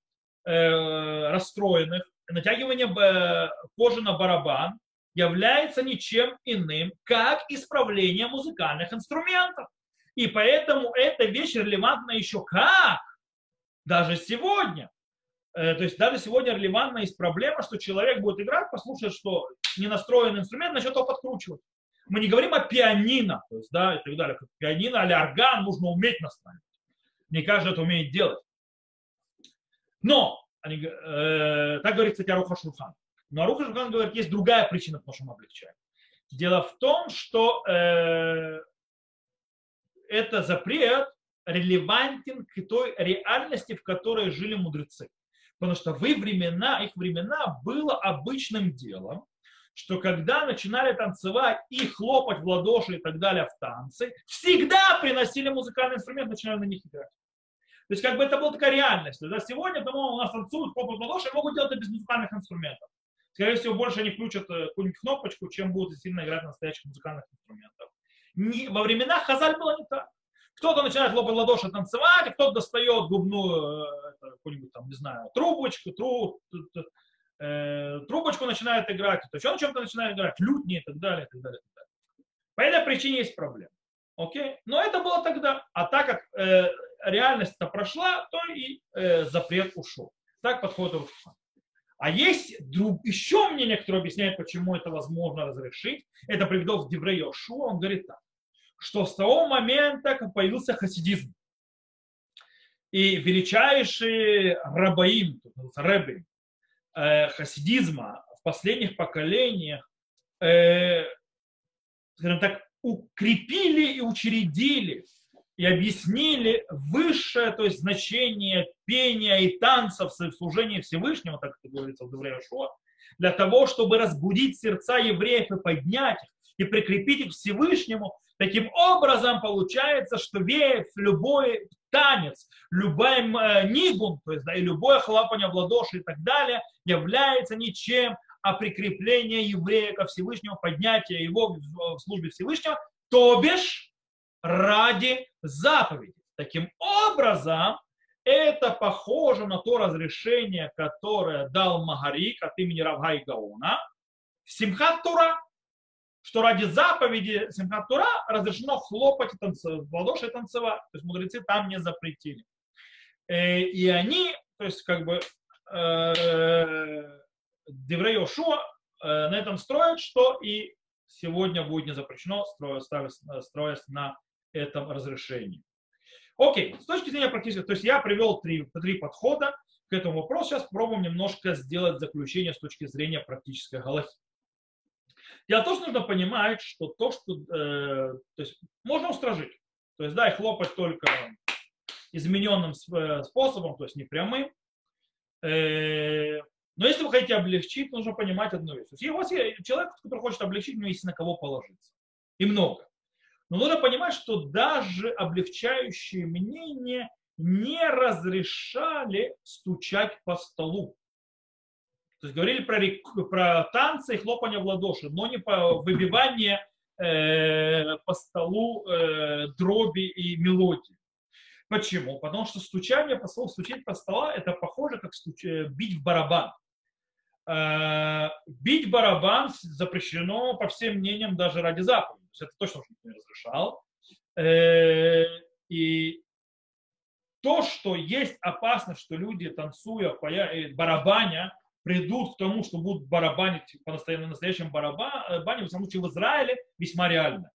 э, расстроенных натягивание кожи на барабан является ничем иным, как исправление музыкальных инструментов. И поэтому эта вещь релевантна еще как? Даже сегодня. Э, то есть даже сегодня релевантна есть проблема, что человек будет играть, послушает, что не настроен инструмент, начнет его подкручивать. Мы не говорим о пианино, то есть, да, и так далее. Пианино или орган нужно уметь настраивать. Не каждый это умеет делать. Но они, э, так говорит, кстати, Аруха Шурхан. Но Аруха Шурхан говорит, есть другая причина, почему мы облегчаем. Дело в том, что э, это запрет релевантен к той реальности, в которой жили мудрецы. Потому что в их времена, их времена было обычным делом, что когда начинали танцевать и хлопать в ладоши и так далее в танцы, всегда приносили музыкальный инструмент, начинали на них играть. То есть как бы это была такая реальность. Да, сегодня дома у нас танцуют попа ладоши, могут делать это без музыкальных инструментов. Скорее всего, больше они включат э, какую-нибудь кнопочку, чем будут сильно играть на настоящих музыкальных инструментах. Не, во времена Хазаль было не так. Кто-то начинает лопать ладоши танцевать, кто-то достает губную э, какую-нибудь там, не знаю, трубочку, тру, э, трубочку начинает играть, то еще на чем-то начинает играть, лютни и так далее, и так далее, и так далее. По этой причине есть проблема. Окей? Но это было тогда. А так как э, реальность-то прошла, то и э, запрет ушел. Так подходит Рушхан. А есть друг, еще мнение, которое объясняет, почему это возможно разрешить. Это приведет в Девре Йошу. Он говорит так, что с того момента, как появился хасидизм, и величайший рабаим, рэбби, э, хасидизма в последних поколениях, э, скажем так, укрепили и учредили и объяснили высшее, то есть значение пения и танцев в служении Всевышнего, так это говорится в Деврея Шуа, для того, чтобы разбудить сердца евреев и поднять их, и прикрепить их к Всевышнему. Таким образом, получается, что весь любой танец, любой э, нигун, то есть да, и любое хлопание в ладоши и так далее, является ничем, а прикрепление еврея ко Всевышнему, поднятие его в службе Всевышнего, то бишь ради заповеди. Таким образом, это похоже на то разрешение, которое дал Магарик от имени Равгай Гаона. Симхат Тура. Что ради заповеди Симхат Тура разрешено хлопать и танцевать, в ладоши и танцевать. То есть мудрецы там не запретили. Э, и они, то есть как бы э, Деврей Йошуа э, на этом строят, что и сегодня будет не запрещено, строясь на этом разрешении. Окей, с точки зрения практически, то есть я привел три, три подхода к этому вопросу. Сейчас попробуем немножко сделать заключение с точки зрения практической галахи. Дело в том, что нужно понимать, что то, что э, то есть можно устражить. То есть, да, и хлопать только измененным э, способом, то есть не прямым. Э, но если вы хотите облегчить, нужно понимать одну вещь. То есть, у вас есть человек, который хочет облегчить, у него есть на кого положиться. И много. Но нужно понимать, что даже облегчающие мнения не разрешали стучать по столу. То есть говорили про, про танцы и хлопание в ладоши, но не по выбивание э, по столу э, дроби и мелодии. Почему? Потому что стучание по столу, стучать по столу, это похоже, как стуч... Э, бить в барабан. Э, бить барабан запрещено, по всем мнениям, даже ради заповеди. То есть это точно не разрешал. Э, и то, что есть опасность, что люди, танцуя, пая, барабаня, придут к тому, что будут барабанить по настоящему барабане, в самом случае в Израиле, весьма реально.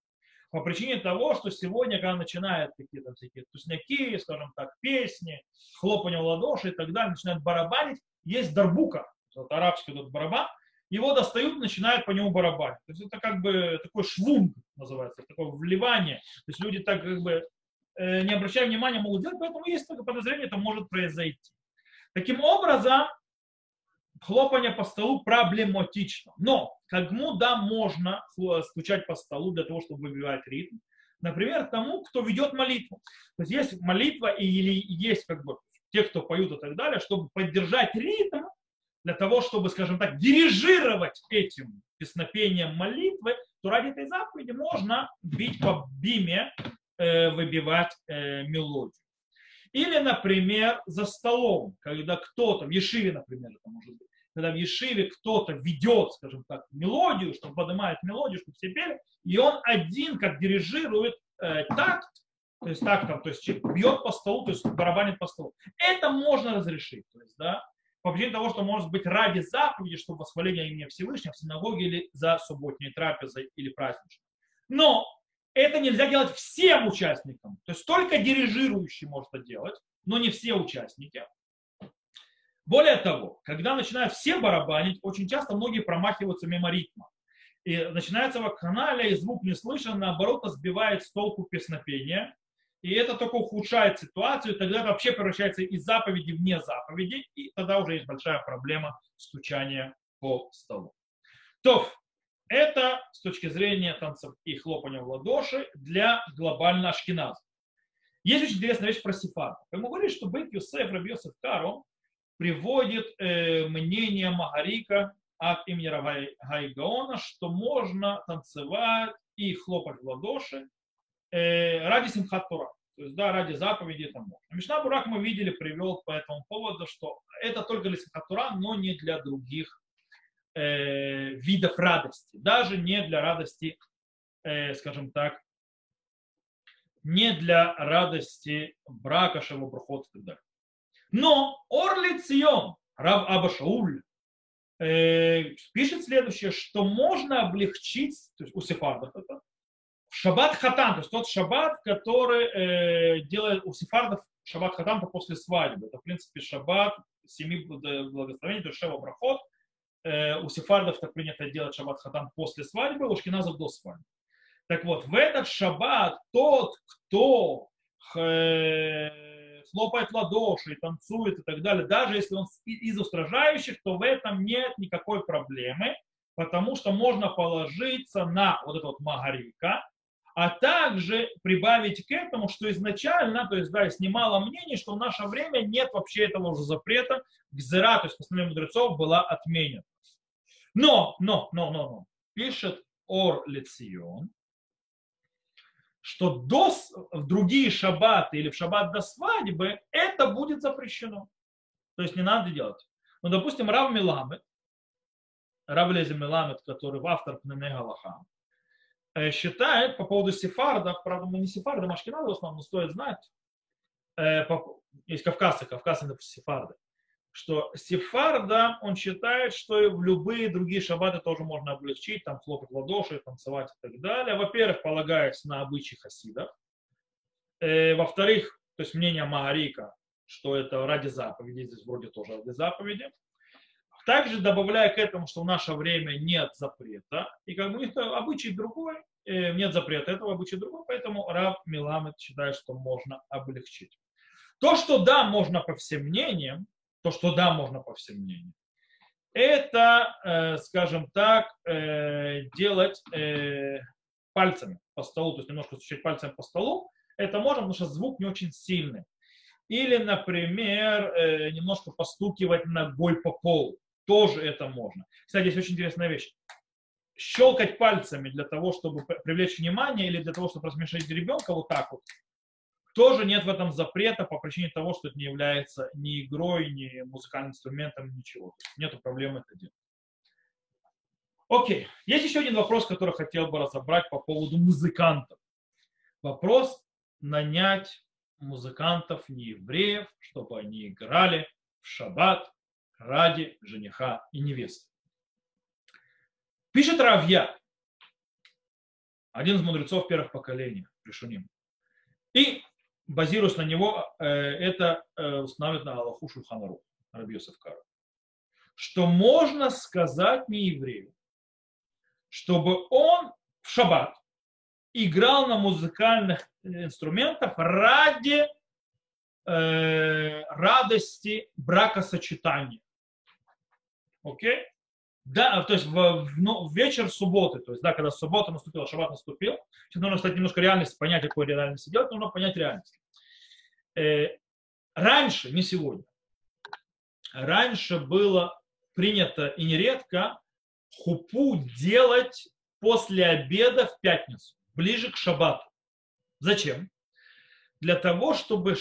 По причине того, что сегодня, когда начинают какие-то всякие тусняки, скажем так, песни, хлопание в ладоши и так далее, начинают барабанить, есть дарбука, вот арабский этот барабан, его достают и начинают по нему барабанить. То есть это как бы такой швунг называется, такое вливание. То есть люди так как бы э, не обращая внимания могут делать, поэтому есть только подозрение, это может произойти. Таким образом, хлопание по столу проблематично. Но кому да можно стучать по столу для того, чтобы выбивать ритм? Например, тому, кто ведет молитву. То есть есть молитва или есть как бы те, кто поют и так далее, чтобы поддержать ритм, для того, чтобы, скажем так, дирижировать этим песнопением молитвы, то ради этой заповеди можно бить по биме, э, выбивать э, мелодию. Или, например, за столом, когда кто-то, в Ешиве, например, это может быть, когда в Ешиве кто-то ведет, скажем так, мелодию, что поднимает мелодию, чтобы все пели, и он один как дирижирует э, такт, то есть тактом, то есть бьет по столу, то есть барабанит по столу. Это можно разрешить. То есть, да, по причине того, что может быть ради заповеди, чтобы восхваление имени Всевышнего в синагоге или за субботней трапезой или праздничной. Но это нельзя делать всем участникам. То есть только дирижирующий может это делать, но не все участники. Более того, когда начинают все барабанить, очень часто многие промахиваются мимо ритма. И начинается вакханалия, и звук не слышен, наоборот, сбивает с толку песнопения. И это только ухудшает ситуацию, тогда вообще превращается из заповеди вне заповеди, и тогда уже есть большая проблема стучания по столу. То, это с точки зрения танцев и хлопания в ладоши для глобально ашкеназа. Есть очень интересная вещь про сефар. Мы говорили, что Бейт Юсеф, Раби Йосеф Каро, приводит э, мнение Магарика от имени Гайгаона, что можно танцевать и хлопать в ладоши э, ради Симхат Тура. То есть, да, ради заповеди это можно. Мишна Бурак мы видели, привел по этому поводу, что это только для Симхат Тура, но не для других э, видов радости. Даже не для радости, э, скажем так, не для радости брака, шавобрахот и так далее. Но Орли Цион, Рав Абашауль, э, пишет следующее, что можно облегчить, у сефардов это, шаббат хатан, то есть тот шаббат, который э, делает у сефардов шаббат хатан после свадьбы. Это, в принципе, шаббат семи благословений, то есть шева брахот. Э, у сефардов так принято делать шаббат хатан после свадьбы, у шкиназов до свадьбы. Так вот, в этот шаббат тот, кто хлопает ладоши, танцует и так далее, даже если он из устражающих, то в этом нет никакой проблемы, потому что можно положиться на вот это вот магарика, а также прибавить к этому, что изначально, то есть, да, есть немало мнений, что в наше время нет вообще этого уже запрета, гзера, то есть постановление мудрецов была отменена. Но, но, но, но, но, пишет Ор Лецион, что до, в другие шаббаты или в шаббат до свадьбы это будет запрещено. То есть не надо делать. Ну, допустим, Рав Миламед, Рав Лезим Миламед, который автор Пнеме Галаха, э, считает по поводу сефардов, правда, мы не сефарды, ашкеназы в основном, но стоит знать, э, есть кавказцы, кавказцы, допустим, сефарды, что сефарда, он считает, что и в любые другие шаббаты тоже можно облегчить, там хлопать в ладоши, танцевать и так далее. Во-первых, полагаясь на обычаи хасидов. Э, во-вторых, то есть мнение Маарика, что это ради заповеди, здесь вроде тоже ради заповеди. Также добавляя к этому, что в наше время нет запрета, и как бы у них обычай другой, э, нет запрета этого обычая другой, поэтому Раб Миламед считает, что можно облегчить. То, что да, можно по всем мнениям, то, что да, можно по всем мнениям, это, э, скажем так, э, делать пальцами по столу, то есть немножко стучать пальцами по столу, это можно, потому что звук не очень сильный. Или, например, немножко постукивать ногой по полу тоже это можно. Кстати, есть очень интересная вещь. Щелкать пальцами для того, чтобы привлечь внимание или для того, чтобы рассмешить ребенка вот так вот, тоже нет в этом запрета по причине того, что это не является ни игрой, ни музыкальным инструментом, ничего. Нету проблемы это делать. Окей. Есть еще один вопрос, который хотел бы разобрать по поводу музыкантов. Вопрос нанять музыкантов не евреев, чтобы они играли в шаббат ради жениха и невесты. Пишет Равья, один из мудрецов первых поколений, Решуним. И, базируясь на него, э, это э, устанавливает на Аллаху Шульханару, Рабиосов Кара, что можно сказать не еврею, чтобы он в шаббат играл на музыкальных инструментах ради э, радости бракосочетания. Окей? Да, то есть в, ну, вечер субботы, то есть, да, когда суббота наступила, шаббат наступил, сейчас нужно, кстати, немножко реальность, понять, какой реальность делать, нужно понять реальность. Э, раньше, не сегодня, раньше было принято и нередко хупу делать после обеда в пятницу, ближе к шаббату. Зачем? Для того, чтобы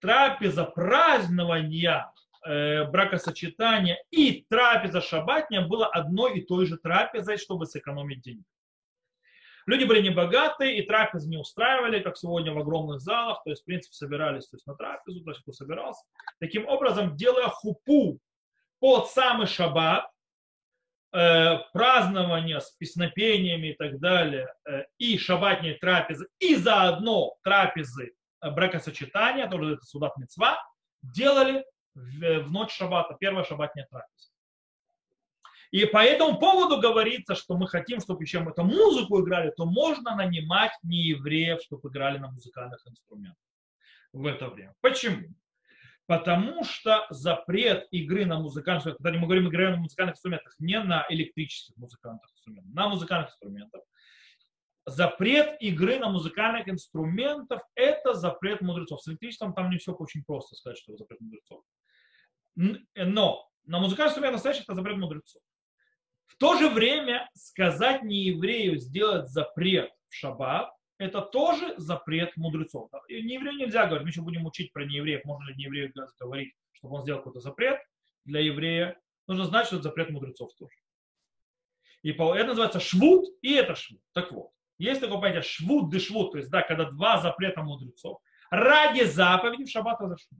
трапеза празднования э, бракосочетания и трапеза шабатня была одной и той же трапезой, чтобы сэкономить деньги. Люди были небогатые, и трапезы не устраивали, как сегодня в огромных залах, то есть, в принципе, собирались то есть, на трапезу, то есть, кто собирался. Таким образом, делая хупу под самый шаббат, э, празднование с песнопениями и так далее, э, и шаббатные трапезы, и заодно трапезы э, бракосочетания, тоже это судат мецва, делали в, в ночь шаббата, первая шаббатная трапеза. И по этому поводу говорится, что мы хотим, чтобы чем эту музыку играли, то можно нанимать неевреев, чтобы играли на музыкальных инструментах в это время. Почему? Потому что запрет игры на музыкальных инструментах, когда мы говорим игры на музыкальных инструментах, не на электрических музыкальных инструментах, на музыкальных инструментах, запрет игры на музыкальных инструментах – это запрет мудрецов. С электричеством там не все очень просто сказать, что это запрет мудрецов. Но на музыкальный инструмент настоящий это запрет мудрецов. В то же время сказать не еврею сделать запрет в шаббат, это тоже запрет мудрецов. Не еврею нельзя говорить, мы еще будем учить про неевреев, можно ли нееврею говорить, чтобы он сделал какой-то запрет для еврея. Нужно знать, что это запрет мудрецов тоже. И это называется швуд, и это швуд. Так вот, есть такое понятие швуд дешвуд, то есть, да, когда два запрета мудрецов ради заповеди в шаббат разошло.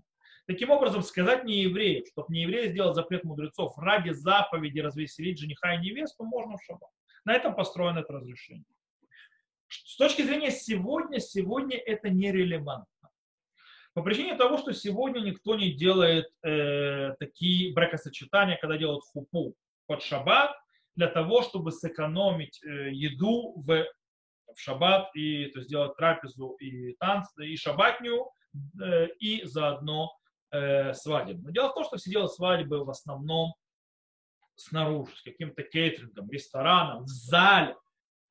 Таким образом, сказать не еврею, чтобы не еврей сделал запрет мудрецов ради заповеди развеселить жениха и невесту, можно в шаббат. На этом построено это разрешение. С точки зрения сегодня, сегодня это нерелевантно. По причине того, что сегодня никто не делает э, такие бракосочетания, когда делают хупу под шаббат, для того, чтобы сэкономить э, еду в, в шаббат и то сделать трапезу и танцы, и шаббатню, э, и заодно э, свадеб. Но дело в том, что все делают свадьбы в основном снаружи, с каким-то кейтерингом, рестораном, в зале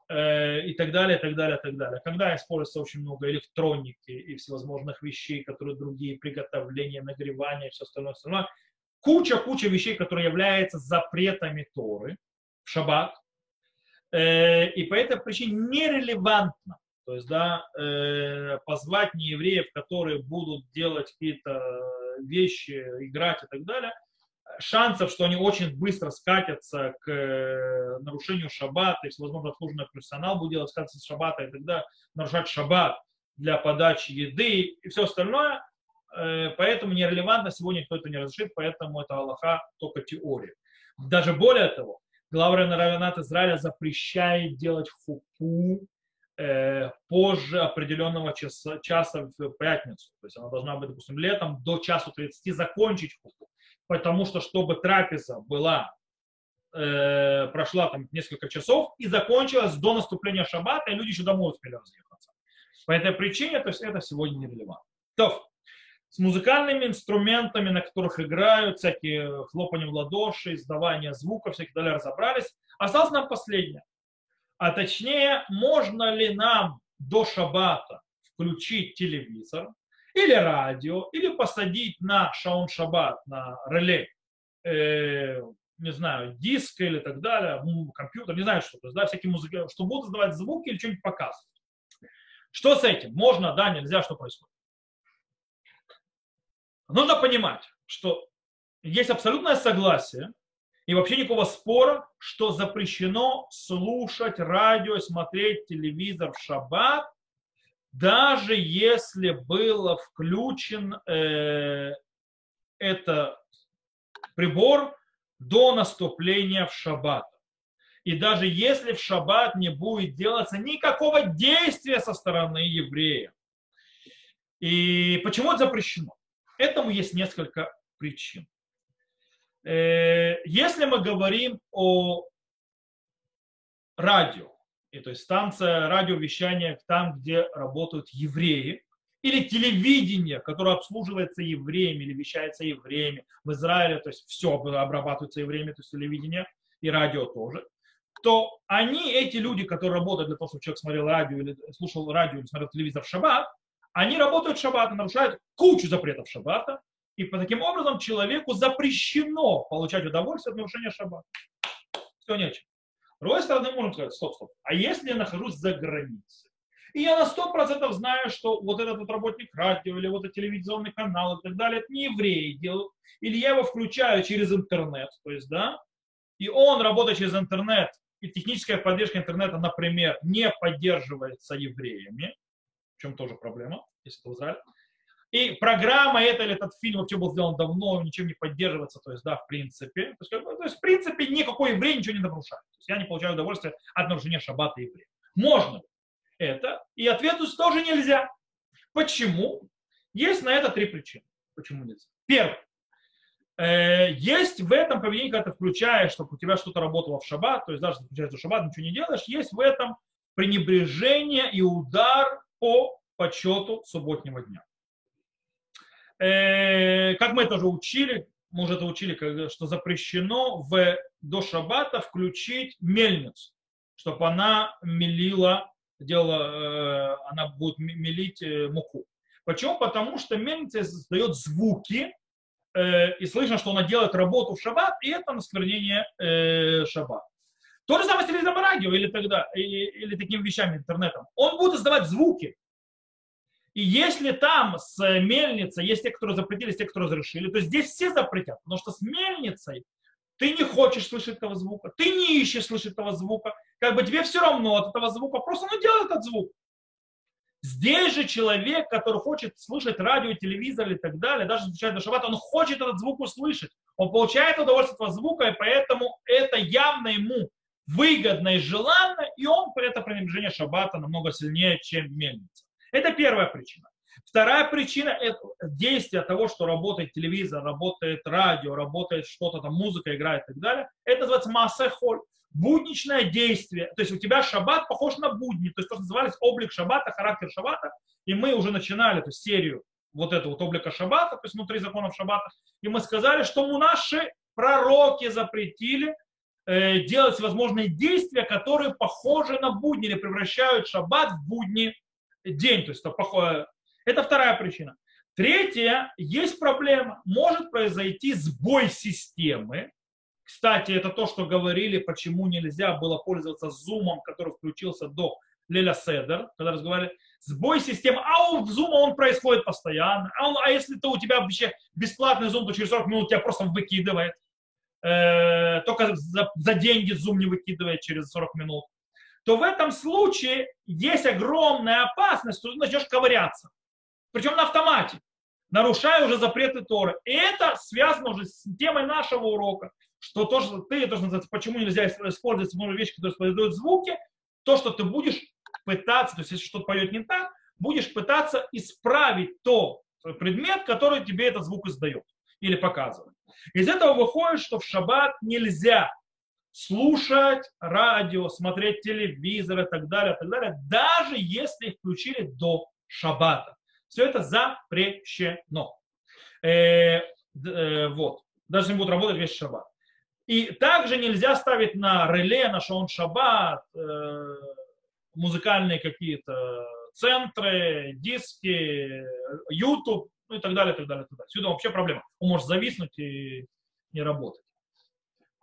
э, и так далее, и так далее, и так далее. Когда используется очень много электроники и всевозможных вещей, которые другие, приготовления, нагревания все остальное, остальное куча-куча вещей, которые являются запретами Торы в шаббат, э, и по этой причине нерелевантно то есть, да, э, позвать неевреев, которые будут делать какие-то вещи, играть и так далее, шансов, что они очень быстро скатятся к э, нарушению шаббата, если, возможно, обслуженный профессионал будет делать скатиться с шаббата, и тогда нарушать шаббат для подачи еды и все остальное, э, поэтому нерелевантно, сегодня никто это не разрешит, поэтому это Аллаха только теория. Даже более того, глава Равенат Израиля запрещает делать э, позже определенного часа, часа в пятницу. То есть она должна быть, допустим, летом до часу 30 закончить хупу. Потому что, чтобы трапеза была, э, прошла там несколько часов и закончилась до наступления шаббата, и люди еще домой успели разъехаться. По этой причине, то есть это сегодня нерелевантно. То, с музыкальными инструментами, на которых играют, всякие хлопания в ладоши, издавание звуков, всякие далее разобрались. Осталось нам последнее. А точнее, можно ли нам до шаббата включить телевизор или радио, или посадить на шаун шаббат, на реле, э, не знаю, диск или так далее, компьютер, не знаю что, то есть, да, всякие музыки, что будут издавать звуки или что-нибудь показывать. Что с этим? Можно, да, нельзя, что происходит? Нужно понимать, что есть абсолютное согласие и вообще никакого спора, что запрещено слушать радио, смотреть телевизор в шаббат, даже если был включен э, это прибор до наступления в шаббат. И даже если в шаббат не будет делаться никакого действия со стороны еврея. И почему это запрещено? Этому есть несколько причин. Э, если мы говорим о радио, и то есть станция радиовещания там, где работают евреи, или телевидение, которое обслуживается евреями или вещается евреями в Израиле, то есть все обрабатывается евреями, то есть телевидение и радио тоже, то они, эти люди, которые работают для того, чтобы человек смотрел радио или слушал радио или смотрел телевизор в шаббат, они работают в шаббат, нарушают кучу запретов шаббата, и по таким образом человеку запрещено получать удовольствие от нарушения шаббата. Все нечего. С другой стороны, можем сказать, стоп, стоп. А если я нахожусь за границей, и я на сто процентов знаю, что вот этот вот работник радио или вот этот телевизионный канал и так далее, это не евреи делают, или я его включаю через интернет, то есть, да, и он, работает через интернет, и техническая поддержка интернета, например, не поддерживается евреями, в чем тоже проблема, если это в Израиле. И программа эта или этот фильм вообще был сделан давно, ничем не поддерживается, то есть, да, в принципе. То есть, то есть в принципе, никакой еврей ничего не нарушает. То есть, я не получаю удовольствия от нарушения шаббата еврея. Можно это? И ответ тоже нельзя. Почему? Есть на это три причины. Почему нельзя? Первое. Э, есть в этом поведении, когда ты включаешь, чтобы у тебя что-то работало в шаббат, то есть даже если включается в шаббат, ничего не делаешь, есть в этом пренебрежение и удар по почету субботнего дня. Э, как мы это уже учили, мы уже это учили, что запрещено в, до шаббата включить мельницу, чтобы она мелила, делала, э, она будет мелить э, муку. Почему? Потому что мельница создает звуки, и слышно, что она делает работу в шаббат, и это насквернение шаббата. То же самое с телевизором радио или, тогда, или, или такими вещами, интернетом. Он будет издавать звуки. И если там с мельницей есть те, которые запретили, есть те, которые разрешили, то здесь все запретят. Потому что с мельницей ты не хочешь слышать этого звука, ты не ищешь слышать этого звука, как бы тебе все равно от этого звука, просто ну делай этот звук. Здесь же человек, который хочет слышать радио, телевизор и так далее, даже изучать до шаббата, он хочет этот звук услышать. Он получает удовольствие от звука, и поэтому это явно ему выгодно и желанно, и он при этом пренебрежение шаббата намного сильнее, чем мельница. Это первая причина. Вторая причина – это действие того, что работает телевизор, работает радио, работает что-то там, музыка играет и так далее. Это называется масса холь. Будничное действие. То есть у тебя шаббат похож на будни. То есть то, что назывались облик шаббата, характер шаббата. И мы уже начинали эту серию вот этого вот облика шаббата, то есть внутри законов шаббата. И мы сказали, что мы наши пророки запретили э, делать всевозможные действия, которые похожи на будни или превращают шаббат в будни день. То есть это, это вторая причина. Третья, есть проблема. Может произойти сбой системы. Кстати, это то, что говорили, почему нельзя было пользоваться зумом, который включился до Леля Седер, когда разговаривали, сбой системы, а у Zoom он происходит постоянно, а, он, а если то у тебя вообще бесплатный Zoom, то через 40 минут тебя просто выкидывает, э, только за, за деньги Zoom не выкидывает через 40 минут, то в этом случае есть огромная опасность, что ты начнешь ковыряться. Причем на автомате, нарушая уже запреты Торы. И это связано уже с темой нашего урока, что то, что ты, то, что почему нельзя использовать много вещи, которые создают звуки, то, что ты будешь пытаться, то есть если что-то поет не так, будешь пытаться исправить то предмет, который тебе этот звук издает или показывает. Из этого выходит, что в шаббат нельзя слушать радио, смотреть телевизор и так далее, и так далее, даже если их включили до шаббата. Все это запрещено. Э, э, вот. Даже не будут работать весь шаббат. И также нельзя ставить на реле, на шаун шаббат, э, музыкальные какие-то центры, диски, YouTube, ну и так далее, и так далее, и так далее. Сюда вообще проблема. Он может зависнуть и не работать.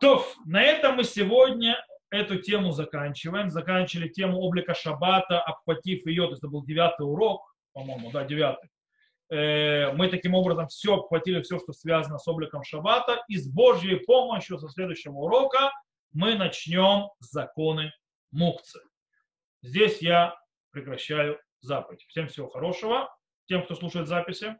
То, на этом мы сегодня эту тему заканчиваем. Заканчивали тему облика шаббата, обхватив ее, то есть это был девятый урок, по-моему, да, девятый. Э, мы таким образом все обхватили, все, что связано с обликом шаббата. И с Божьей помощью со следующего урока мы начнем законы мукцы. Здесь я прекращаю заповедь. Всем всего хорошего. Тем, кто слушает записи.